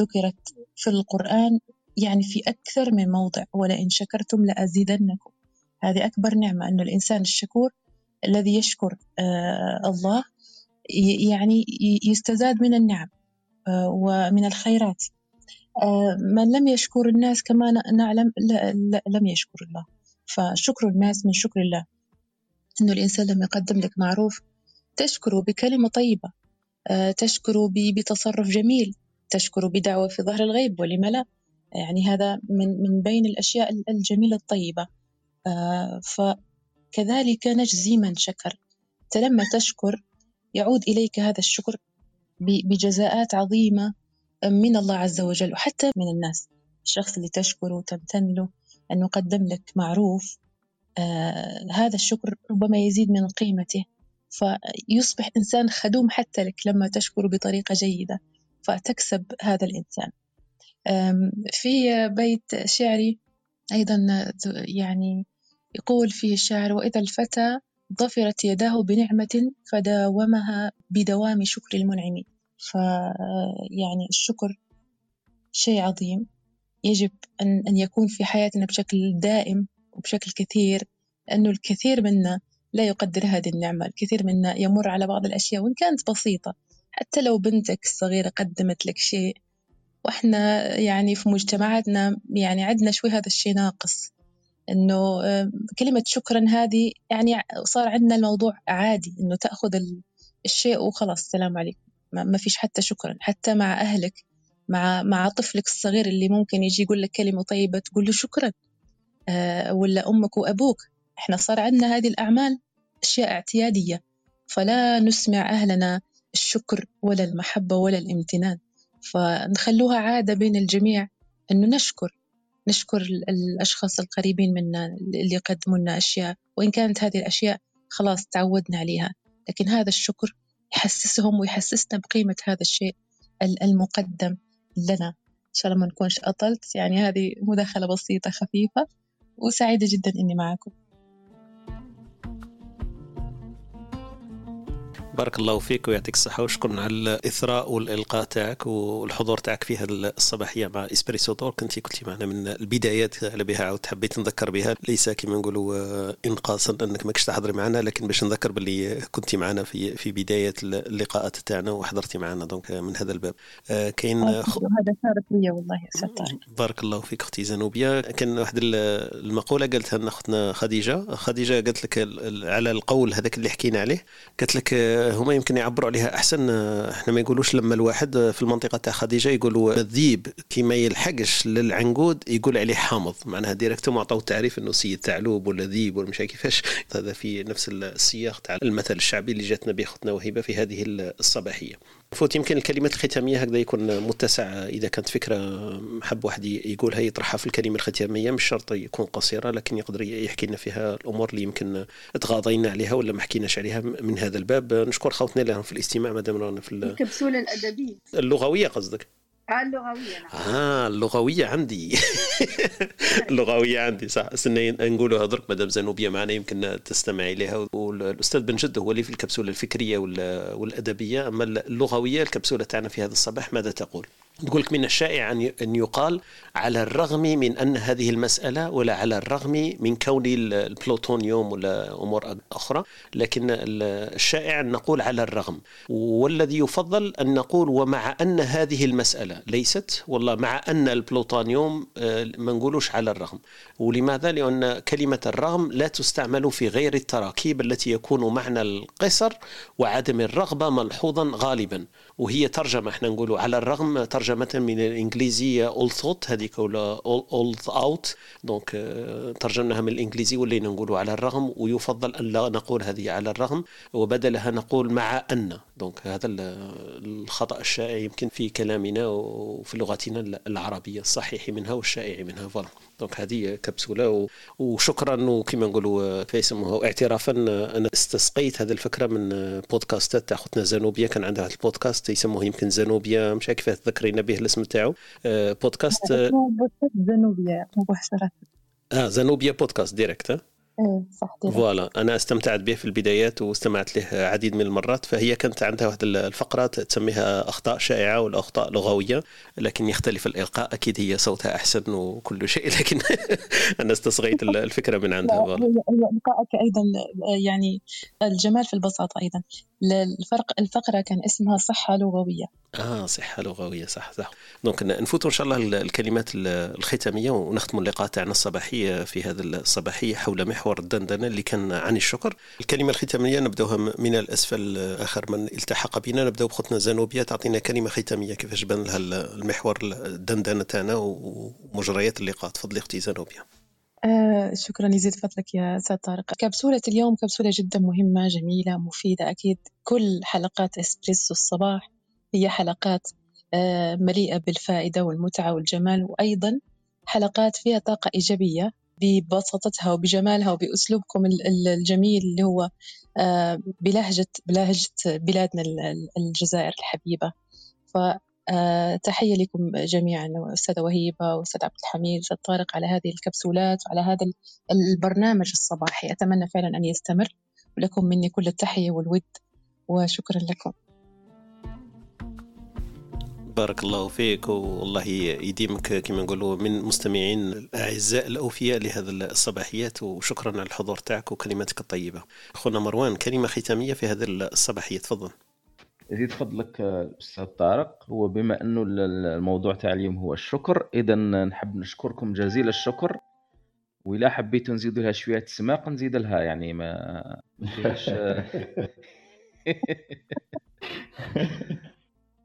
ذكرت في القرآن يعني في أكثر من موضع. ولئن شكرتم لأزيدنكم. هذه أكبر نعمة أن الإنسان الشكور الذي يشكر الله يعني يستزاد من النعم ومن الخيرات. من لم يشكر الناس كما نعلم لم يشكر الله. فشكر الناس من شكر الله. إنه الإنسان لما يقدم لك معروف تشكره بكلمة طيبة آه، تشكره بتصرف جميل تشكره بدعوة في ظهر الغيب ولم لا. يعني هذا من من بين الأشياء الجميلة الطيبة. آه، فكذلك نجزي من شكر. لما تشكر يعود إليك هذا الشكر بجزاءات عظيمة. من الله عز وجل وحتى من الناس. الشخص اللي تشكره وتمتن له أنه قدم لك معروف آه هذا الشكر ربما يزيد من قيمته. فيصبح إنسان خدوم حتى لك لما تشكره بطريقة جيدة. فتكسب هذا الإنسان. في بيت شعري أيضا يعني يقول فيه الشاعر وإذا الفتى ظفرت يداه بنعمة فداومها بدوام شكر المنعم ف يعني الشكر شيء عظيم. يجب أن يكون في حياتنا بشكل دائم وبشكل كثير لأنه الكثير منا لا يقدر هذه النعمة الكثير منا يمر على بعض الأشياء وإن كانت بسيطة. حتى لو بنتك الصغيرة قدمت لك شيء وإحنا يعني في مجتمعاتنا يعني عندنا شوي هذا الشيء ناقص. إنه كلمة شكرا هذه يعني صار عندنا الموضوع عادي إنه تأخذ الشيء وخلاص. السلام عليكم. ما فيش حتى شكرا. حتى مع أهلك مع مع طفلك الصغير اللي ممكن يجي يقول لك كلمة طيبة تقول له شكرا. آه ولا أمك وأبوك. إحنا صار عندنا هذه الأعمال أشياء اعتيادية. فلا نسمع أهلنا الشكر ولا المحبة ولا الامتنان. فنخلوها عادة بين الجميع أنه نشكر نشكر الأشخاص القريبين منا اللي يقدموا لنا أشياء. وإن كانت هذه الأشياء خلاص تعودنا عليها. لكن هذا الشكر يحسسهم ويحسسنا بقيمة هذا الشيء المقدم لنا. إن شاء الله ما نكونش أطلت. يعني هذه مداخلة بسيطة خفيفة وسعيدة جدا إني معكم. بارك الله فيك ويعطيك الصحة وشكرا على الإثراء والإلقاء تاعك والحضور تاعك في هذه الصباحية مع إسبريسو دور. كنت كنت معنا من البدايات على بها عاود حبيت نذكر بها. ليس كما نقولوا آه، إنقاصا أنك ماكش تحضري معنا لكن باش نذكر باللي كنت معنا في في بداية اللقاءات تاعنا وحضرتي معنا donc من هذا الباب. آه، كاين هذا شرف لي والله بارك الله فيك أختي زنوبيا كان واحد المقولة قالتها لنا أختنا خديجة. خديجة قالت لك على القول هذاك اللي حكينا عليه قالت لك آه، هما يمكن يعبروا عليها أحسن إحنا ما يقولوش لما الواحد في المنطقة تاع خديجة يقولوا الذيب كي ما يلحقش للعنقود يقول عليه حامض معناها directement عطاو تعريف إنه سيد ثعلوب ولا ذيب ولا مش كيفاش. هذا في نفس السياق تاع المثل الشعبي اللي جاتنا به اختنا وهبه في هذه الصباحية. فوت يمكن الكلمات الختامية هكذا يكون متسع إذا كانت فكرة حب واحد يقولها يطرحها في الكلمة الختامية مش شرط يكون قصيرة لكن يقدر يحكي لنا فيها الأمور اللي يمكن تغاضينا عليها ولا ما حكيناش عليها من هذا الباب. نشكر خوتنا لهم في الاستماع ما دام رانا في الكبسوله الأدبية. اللغوية قصدك. اللغوية نعم. آه اللغوية عندي. اللغوية عندي صح. استنى نقولها درك مدام زنوبية معنا يمكن تستمع إليها والأستاذ بن جد هو اللي في الكبسولة الفكرية والأدبية. أما اللغوية الكبسولة تاعنا في هذا الصباح ماذا تقول؟ نقول لك من الشائع أن يقال على الرغم من أن هذه المسألة ولا على الرغم من كون البلوتونيوم ولا أمور أخرى لكن الشائع أن نقول على الرغم. والذي يفضل أن نقول ومع أن هذه المسألة ليست والله مع أن البلوتونيوم آه، ما نقولوش على الرغم. ولماذا؟ لأن كلمة الرغم لا تستعمل في غير التراكيب التي يكون معنى القصر وعدم الرغبة ملحوظا غالبا. وهي ترجمة إحنا نقولوا على الرغم ترجمة من الإنجليزية although هذيك ولا although. donc ترجمناها من الإنجليزي ولينا نقولوا على الرغم ويفضل أن لا نقول هذه على الرغم وبدلها نقول مع أن. donc هذا الخطأ الشائع يمكن في كلامنا وفي لغتنا العربية الصحيح منها والشائع منها. voilà donc هذه كبسولة وشكرا وكما نقولوا كيف يسموها اعترافا أنا استسقيت هذه الفكرة من بودكاستات تاع أختنا زانوبيا كان عندها البودكاست يسموه يمكن زانوبيا مش عارف تذكرينا به الاسم تاعو. بودكاست بودكاست زانوبيا مباشرة. آه زانوبيا بودكاست direct صح voilà أنا استمتعت به في البدايات واستمعت له عديد من المرات فهي كانت عندها واحد الفقرة تسميها أخطاء شائعة ولا اخطاء لغوية لكن يختلف الإلقاء أكيد هي صوتها أحسن وكل شيء لكن أنا استصغيت الفكرة من عندها إلقائك أيضا يعني الجمال في البساطة أيضا. الفرق الفقرة كان اسمها صحة لغوية. آه صحة لغوية صح صح. donc نفوتوا إن شاء الله الكلمات الختامية ونختموا اللقاء تاعنا الصباحي في هذا الصباحيه حول محور الدندنة اللي كان عن الشكر. الكلمة الختامية نبداوها من الأسفل آخر من التحق بنا. نبداو بأختنا زانوبيا تعطينا كلمة ختامية كيفاش بان لها المحور الدندنة تاعنا ومجريات اللقاء تفضلي أختي زانوبيا آه شكرا يزيد فضلك يا أستاذ طارق. كبسولة اليوم كبسولة جدا مهمة جميلة مفيدة أكيد. كل حلقات إسبريسو الصباح هي حلقات آه مليئة بالفائدة والمتعة والجمال وأيضا حلقات فيها طاقة إيجابية. ببساطتها وبجمالها وبأسلوبكم الجميل اللي هو آه بلهجة بلهجة بلادنا الجزائر الحبيبة. ف آه لكم جميعا أستاذة وهيبة وأستاذ عبد الحميد أستاذ طارق على هذه الكبسولات وعلى هذا البرنامج الصباحي. أتمنى فعلا أن يستمر ولكم مني كل التحية والود وشكرا لكم. بارك الله فيك. والله يديمك كما نقولوا من مستمعين الأعزاء الأوفياء لهذا الصباحيات. وشكرا على الحضور تاعك وكلماتك الطيبة. أخونا مروان كلمة ختامية في هذه الصباحية. تفضل. يزيد فضلك الاستاذ طارق. هو بما انه الموضوع تاع اليوم هو الشكر اذا نحب نشكركم جزيل الشكر. وإلا حبيتوا نزيدوا لها شوية سماق نزيد لها يعني ما فيهاش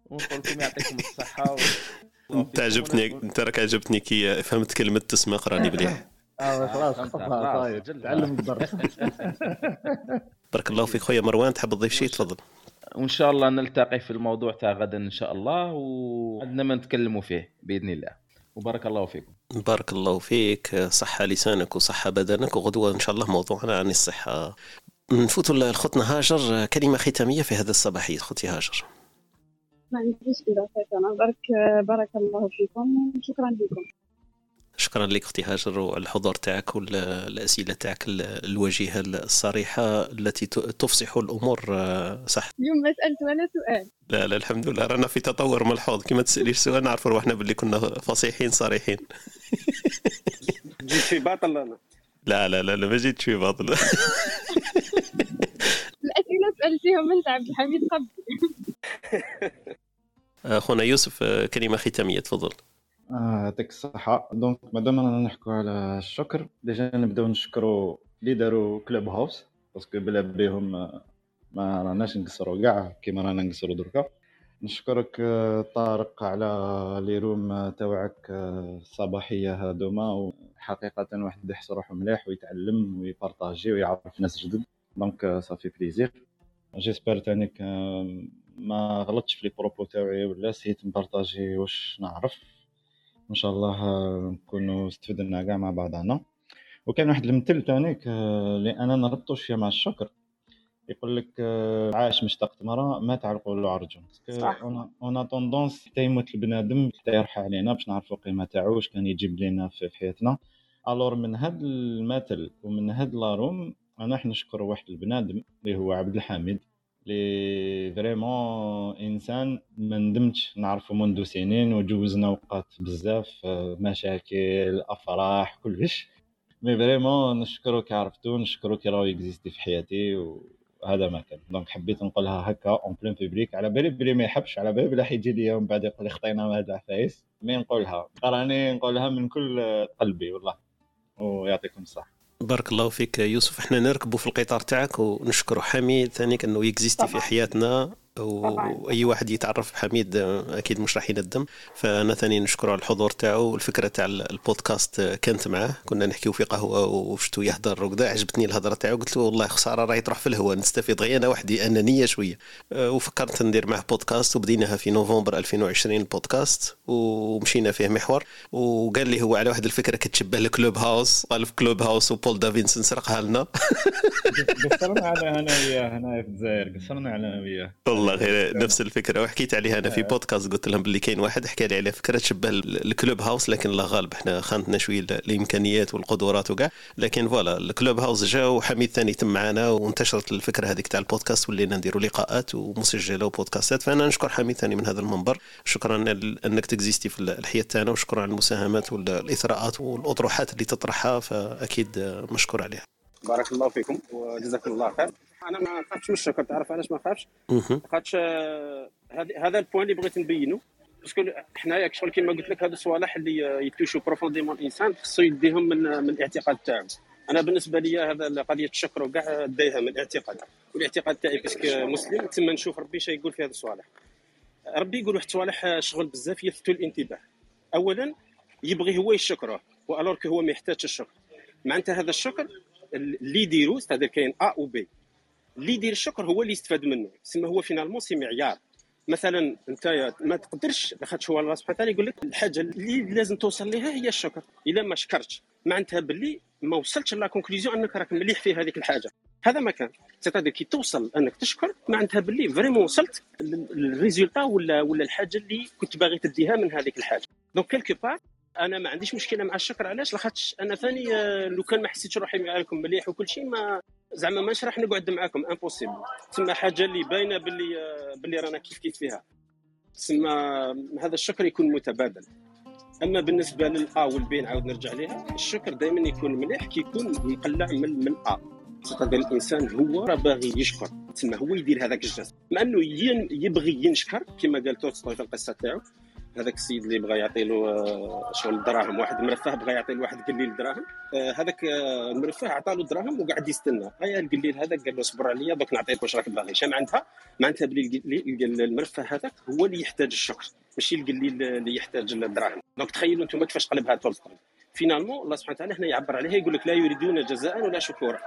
ونقول لكم يعطيكم الصحة و... تعجبتني أنت راك عجبتني كي فهمت كلمة تسماق راني مليح آه خلاص تعلم الدرس بارك الله فيك خويا مروان تحب تضيف شيء تفضل. وإن شاء الله نلتقي في الموضوع تاع غدا إن شاء الله وعندنا ما نتكلموا فيه بإذن الله. وبارك الله فيكم. بارك الله فيك. صحة لسانك وصحة بدنك وغدوة إن شاء الله موضوعنا عن الصحة. نفوت لخوتنا هاجر. كلمة ختامية في هذا الصباحية خوتي هاجر. ما عنديش إضافات أنا بارك بارك الله فيكم وشكرا لكم. شكرا لك أختي هاجر والحضور تاعك والأسئلة تاعك الوجيهة الصريحة التي تفصح الأمور صح؟ اليوم ما سألت ولا سؤال. لا لا الحمد لله. رانا في تطور ملحوظ. كما تسأليش سؤال نعرف روحنا باللي كنا فصيحين صريحين. جيت في باطل أنا. لا لا لا, لا ما جيتش في باطل. الأسئلة سألتيهم أنت عبد الحميد قبل اخونا يوسف كلمة ختامية تفضل. يعطيك الصحة. donc مادام رانا نحكوا على الشكر déjà نبداو نشكروا اللي داروا Clubhouse parce que بلا بيهم ما راناش نقصروا كاع كيما رانا نقصروا دركا. نشكرك طارق على les rooms تاوعك الصباحية هادوما وحقيقة واحد يحس روحو مليح ويتعلم ويبارطاجي ويعرف ناس جدد. donc ça fait plaisir. j'espère تانيك ما غلطتش في les propos تاوعي ولا سيت نبارطاجي واش نعرف. إن شاء الله نكونوا استفدنا كاع مع بعضنا وكان واحد المثل تانيك اللي أنا نربطو شوية مع الشكر. يقول لك عاش مشتاق تمرة مات علقوا له عرجون صح. on a tendance حتى يموت البنادم حتى يروح علينا باش نعرفوا القيمة تاعو واش كان يجيب لنا في حياتنا. alors من هاد المثل ومن هاد la room أنا راح نشكر واحد البنادم اللي هو عبد الحميد. اللي vraiment إنسان ما ندمتش. نعرفه منذ سنين وجوزنا اوقات بزاف مشاكل أفراح كلش. mais vraiment نشكرو كي عرفتو نشكرو كي راهو اكزيستي في حياتي وهذا ما كان. donc حبيت نقولها هكا en plein public على بالي بلي ما يحبش على بالي بلي حيجي ليا ومن بعد يقول لي خطينا هذا عفايس mais نقولها. راني نقولها من كل قلبي والله. ويعطيكم الصحة. بارك الله فيك يوسف. إحنا نركبوا في القطار تاعك ونشكروا حميد ثاني انه يكزيستي في حياتنا. وأي واحد يتعرف بحميد أكيد مش راح يندم. فأنا ثاني نشكره على الحضور تاعو والفكرة تاع البودكاست كانت معاه. كنا نحكيو في قهوة وشتو يهضر وكذا. عجبتني الهضرة تاعو قلت له والله خساره راهي تروح في الهواء. نستفيد غير أنا وحدي أنانية شوية. وفكرت ندير معه بودكاست وبديناها في نوفمبر 2020 البودكاست ومشينا فيه محور. وقال لي هو على واحد الفكرة كتشبه ال Clubhouse. قال في Clubhouse و Paul Davison سرقها لنا. قصرنا على أنا وياه هنا في الجزائر. قصرنا على أنا وياه. والله والله غير نفس الفكرة. وحكيت عليها أنا في بودكاست قلت لهم باللي كاين واحد حكى لي على فكرة تشبه ال Clubhouse لكن الله غالب. إحنا خانتنا شوية الإمكانيات والقدرات وكاع. لكن voilà ال Clubhouse جا وحميد ثاني تم معنا وانتشرت الفكرة هذيك تاع البودكاست ولينا نديروا لقاءات ومسجلة وبودكاستات. فأنا نشكر حميد ثاني من هذا المنبر. شكرا أنك تكزيستي في الحياة تاعنا وشكرا على المساهمات والاثراءات والأطروحات اللي تطرحها فأكيد مشكور عليها. بارك الله فيكم وجزاكم الله خير. أنا ما خافش من الشكر تعرف علاش ما خافش خاطش آه، هذا ال point اللي بغيت نبينه parce que حنايا شغل كما قلت لك هذو الصوالح اللي ي toucher وا profondément الإنسان خصو يديهم من من الاعتقاد تاعو. أنا بالنسبة لي هذا قضية الشكر وكاع دايها من الاعتقاد. والاعتقاد تاعي parce que مسلم تما نشوف ربي شي يقول في هذه الصوالح. ربي يقول واحد الصوالح شغل بزاف يلفتوا الانتباه. اولا يبغي هو يشكره و alors هو ما يحتاجش الشكر. معناتها هذا الشكر اللي يديروا هذا كاين A و B اللي يدير الشكر هو اللي يستفاد منه. تسمى هو finalement c'est معيار. مثلا أنت ما تقدرش لاخاطش هو الله سبحانه وتعالى يقول لك الحاجة اللي لازم توصل لها هي الشكر. إلا ما شكرتش معناتها باللي ما وصلتش la conclusion أنك راك مليح في هذيك الحاجة. هذا ما كان. c'est-à-dire كي توصل أنك تشكر معناتها باللي vraiment وصلت لل résultat ولا ولا الحاجة اللي كنت باغي تديها من هذيك الحاجة. donc quelque part أنا ما عنديش مشكلة مع الشكر علاش؟ لاخاطش أنا ثاني آه، لو كان ما حسيتش روحي معاكم مليح وكل شيء ما زعما ماش راح نقعد معاكم. impossible تسمى حاجة اللي باينة باللي آه، باللي رانا كيف كيف فيها. تسمى هذا الشكر يكون متبادل. أما بالنسبة لل A وال B نعاود نرجع لها الشكر دائما يكون مليح كي يكون مقلع من من آ. تقدر الإنسان هو راه باغي يشكر. تسمى هو يدير هذاك الجزء مع أنه يبغي ينشكر كما قال تولستوي في القصة تاعو. هذاك السيد اللي بغى يعطي له آه، شغل الدراهم واحد مرفه بغى يعطي لواحد قليل الدراهم آه، هذاك آه، المرفه عطى له الدراهم وقعد يستنى. غير القليل هذاك قال له اصبر عليا دوك نعطيك واش راك باغي. شنو معناتها؟ معناتها بلي المرفه هذاك هو اللي يحتاج الشكر ماشي القليل اللي يحتاج الدراهم. donc تخيلوا أنتم كيفاش قلبها تولستوي finalement الله سبحانه وتعالى هنا يعبر عليها يقول لك لا يريدون جزاء ولا شكورا.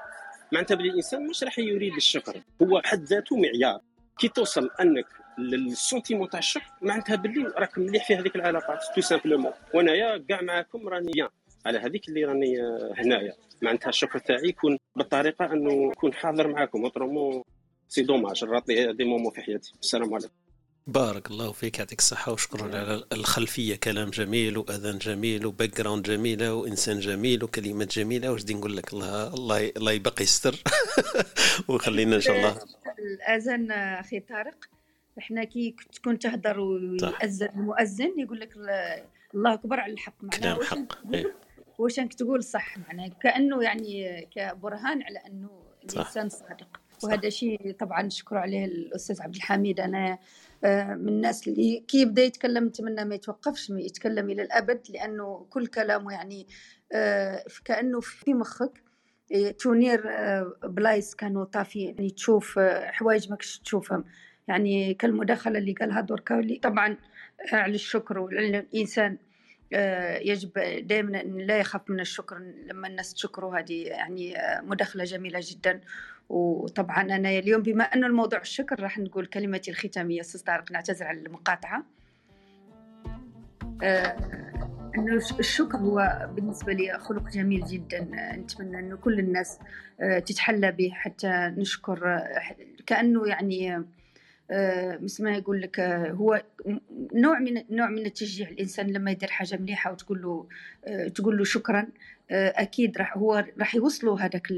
معناتها بلي الإنسان مش راح يريد الشكر هو حد ذاته معيار. كي توصل أنك لل sentiment تاع الشكر معناتها باللي راك مليح في هذيك العلاقات tout simplement وانايا كاع معاكم راني على هذيك اللي راني هنايا. معناتها الشكر تاعي يكون بالطريقة أنه نكون حاضر معاكم. autrement c'est dommage ن rater des moments في حياتي. السلام عليكم. بارك الله فيك. يعطيك الصحة وشكرا على الخلفية. كلام جميل وأذان جميل و background جميلة وإنسان جميل وكلمات جميلة. واش بدي نقول لك؟ الله الله الله يبقي يستر ويخلينا إن شاء الله. الأذان أخي طارق. إحنا كي تكون تهدر ويأذن المؤذن يقول لك الله أكبر على الحق معناها. واش حق واش انك تقول صح معناها؟ كأنه يعني كبرهان على أنه الإنسان صادق. وهذا شيء طبعا نشكر عليه الأستاذ عبد الحميد. أنا آه، من الناس اللي كي يبدأ يتكلم نتمنى ما يتوقفش يتكلم إلى الأبد لأنه كل كلامه يعني آه، كأنه في مخك. آه، تونير بلايص كانوا طافي يعني تشوف حوايج ماكش تشوفهم. يعني كالمداخلة اللي قالها دوركاولي طبعا على الشكر ولأن الإنسان آه، يجب دائما أن لا يخاف من الشكر. لما الناس تشكره هذه يعني آه، مداخلة جميلة جدا. وطبعا أنا اليوم بما أنه الموضوع الشكر راح نقول كلمتي الختامية. أستاذ طارق نعتذر على المقاطعة. آه، انه الشكر هو بالنسبة لي خلق جميل جدا. نتمنى انه كل الناس تتحلى به حتى نشكر كأنه يعني آه، مثل ما يقول لك آه، هو نوع من نوع من التشجيع. الإنسان لما يدير حاجة مليحة وتقول له آه، تقول له شكرا أكيد راح هو راح يوصلوا هذاك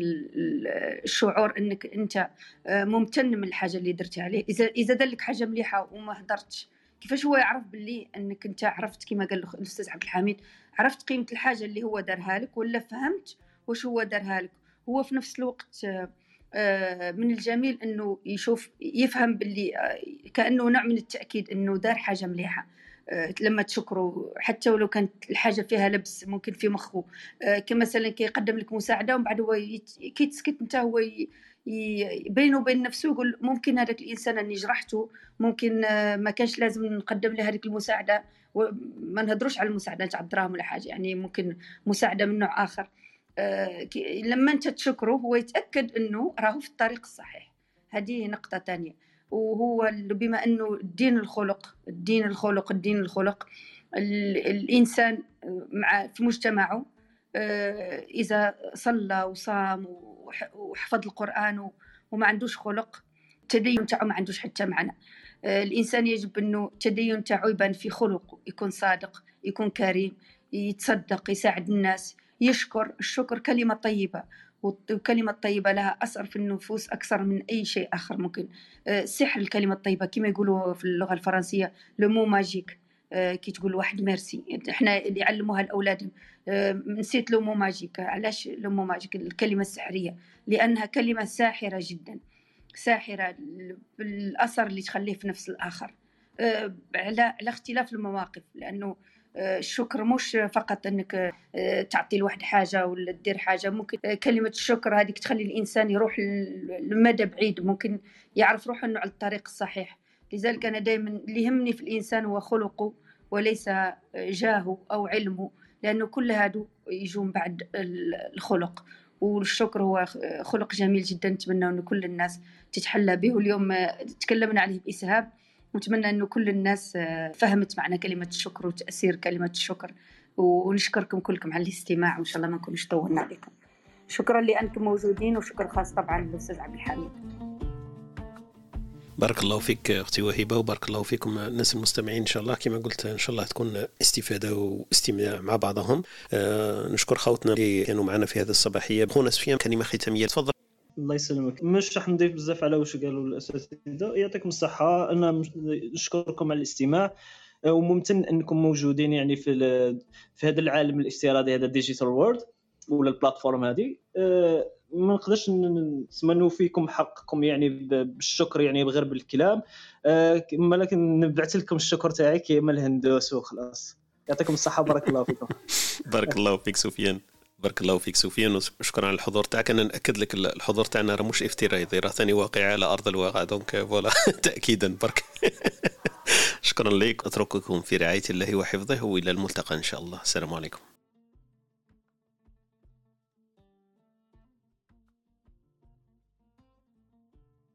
الشعور إنك أنت ممتن من الحاجة اللي درتي عليه. إذا إذا دار لك حاجة مليحة وما هدرتش كيفاش هو يعرف باللي إنك أنت عرفت كما قال الأستاذ عبد الحميد عرفت قيمة الحاجة اللي هو دارها لك ولا فهمت واش هو دارها لك؟ هو في نفس الوقت آه، من الجميل إنه يشوف يفهم باللي آه، كأنه نوع من التأكيد إنه دار حاجة مليحة. آه، لما تشكره حتى ولو كانت الحاجة فيها لبس ممكن في مخه. كمثلا كيقدم لك مساعدة ومن بعد هو كي تسكت أنت هو بينه وبين نفسه يقول ممكن هذاك الإنسان أني جرحته ممكن ما كانش لازم نقدم له هذيك المساعدة وما نهضروش على المساعدة تاع الدراهم ولا حاجة. يعني ممكن مساعدة من نوع آخر. آه، لما انت تشكره هو يتأكد انه راهو في الطريق الصحيح. هذه نقطة ثانية وهو بما انه الدين الخلق الدين الخلق الدين الخلق الإنسان مع في مجتمعه آه، إذا صلى وصام وحفظ القرآن وما عندوش خلق التدين تاعو ما عندوش حتى معنى. آه، الإنسان يجب انه التدين تاعو يبان في خلقه يكون صادق يكون كريم يتصدق يساعد الناس يشكر الشكر كلمة طيبة والكلمة الطيبة لها أثر في النفوس أكثر من أي شيء آخر ممكن. آه، سحر الكلمة الطيبة كما يقولوا في اللغة الفرنسية لو مو ماجيك آه، كي تقول واحد ميرسي إحنا اللي يعلموها الاولاد آه، نسيت le mot magique علاش le mot magique الكلمة السحرية. لأنها كلمة ساحرة جدا. ساحرة بالاثر اللي تخليه في نفس الآخر. على على اختلاف المواقف. لأنه الشكر مش فقط انك آه، تعطي لواحد حاجة ولا دير حاجة ممكن آه، كلمة الشكر هذيك تخلي الإنسان يروح لمدى بعيد ممكن يعرف روحه إنه على الطريق الصحيح. لذلك أنا دائما اللي يهمني في الإنسان هو خلقه وليس جاهه أو علمه لأنه كل هادو يجون بعد الخلق. والشكر هو خلق جميل جدا نتمنى أن كل الناس تتحلى به. واليوم آه، تكلمنا عليه بإسهاب. ونتمنى أنه كل الناس آه، فهمت معنى كلمة الشكر وتأثير كلمة الشكر. ونشكركم كلكم على الاستماع وإن شاء الله ما نكونش طولنا عليكم. شكرا لانكم موجودين وشكر خاص طبعا للأستاذ عبد الحميد. بارك الله فيك أختي وهبه وبارك الله فيكم الناس المستمعين. إن شاء الله كما قلت إن شاء الله تكون استفادة واستماع مع بعضهم. آه نشكر خوتنا اللي كانوا معنا في هذه الصباحية. خونا سفيان كلمة ختامية. تفضل. الله يسلمك. مش راح نضيف بزاف على واش قالوا الأساتذة. يعطيكم الصحة. أنا نشكركم على الاستماع. آه، وممتن أنكم موجودين يعني في في هذا العالم الافتراضي هذا ال digital world ولا ال plateforme هذه. آه، ما نقدرش نتمنوا فيكم حقكم يعني بالشكر يعني غير بالكلام ولكن آه، نبعث لكم الشكر تاعي كيما الهندوس وخلاص. يعطيكم الصحة. بارك الله فيكم. بارك الله فيك سفيان. بارك الله فيك سفيان وشكرا على الحضور تاعك. أنا نأكد لك الحضور تاعنا راه مش افتراضي راه ثاني واقعي على أرض الواقع. donc voilà تاكيدا برك شكرا لك أترككم في رعاية الله وحفظه وإلى الملتقى إن شاء الله. السلام عليكم.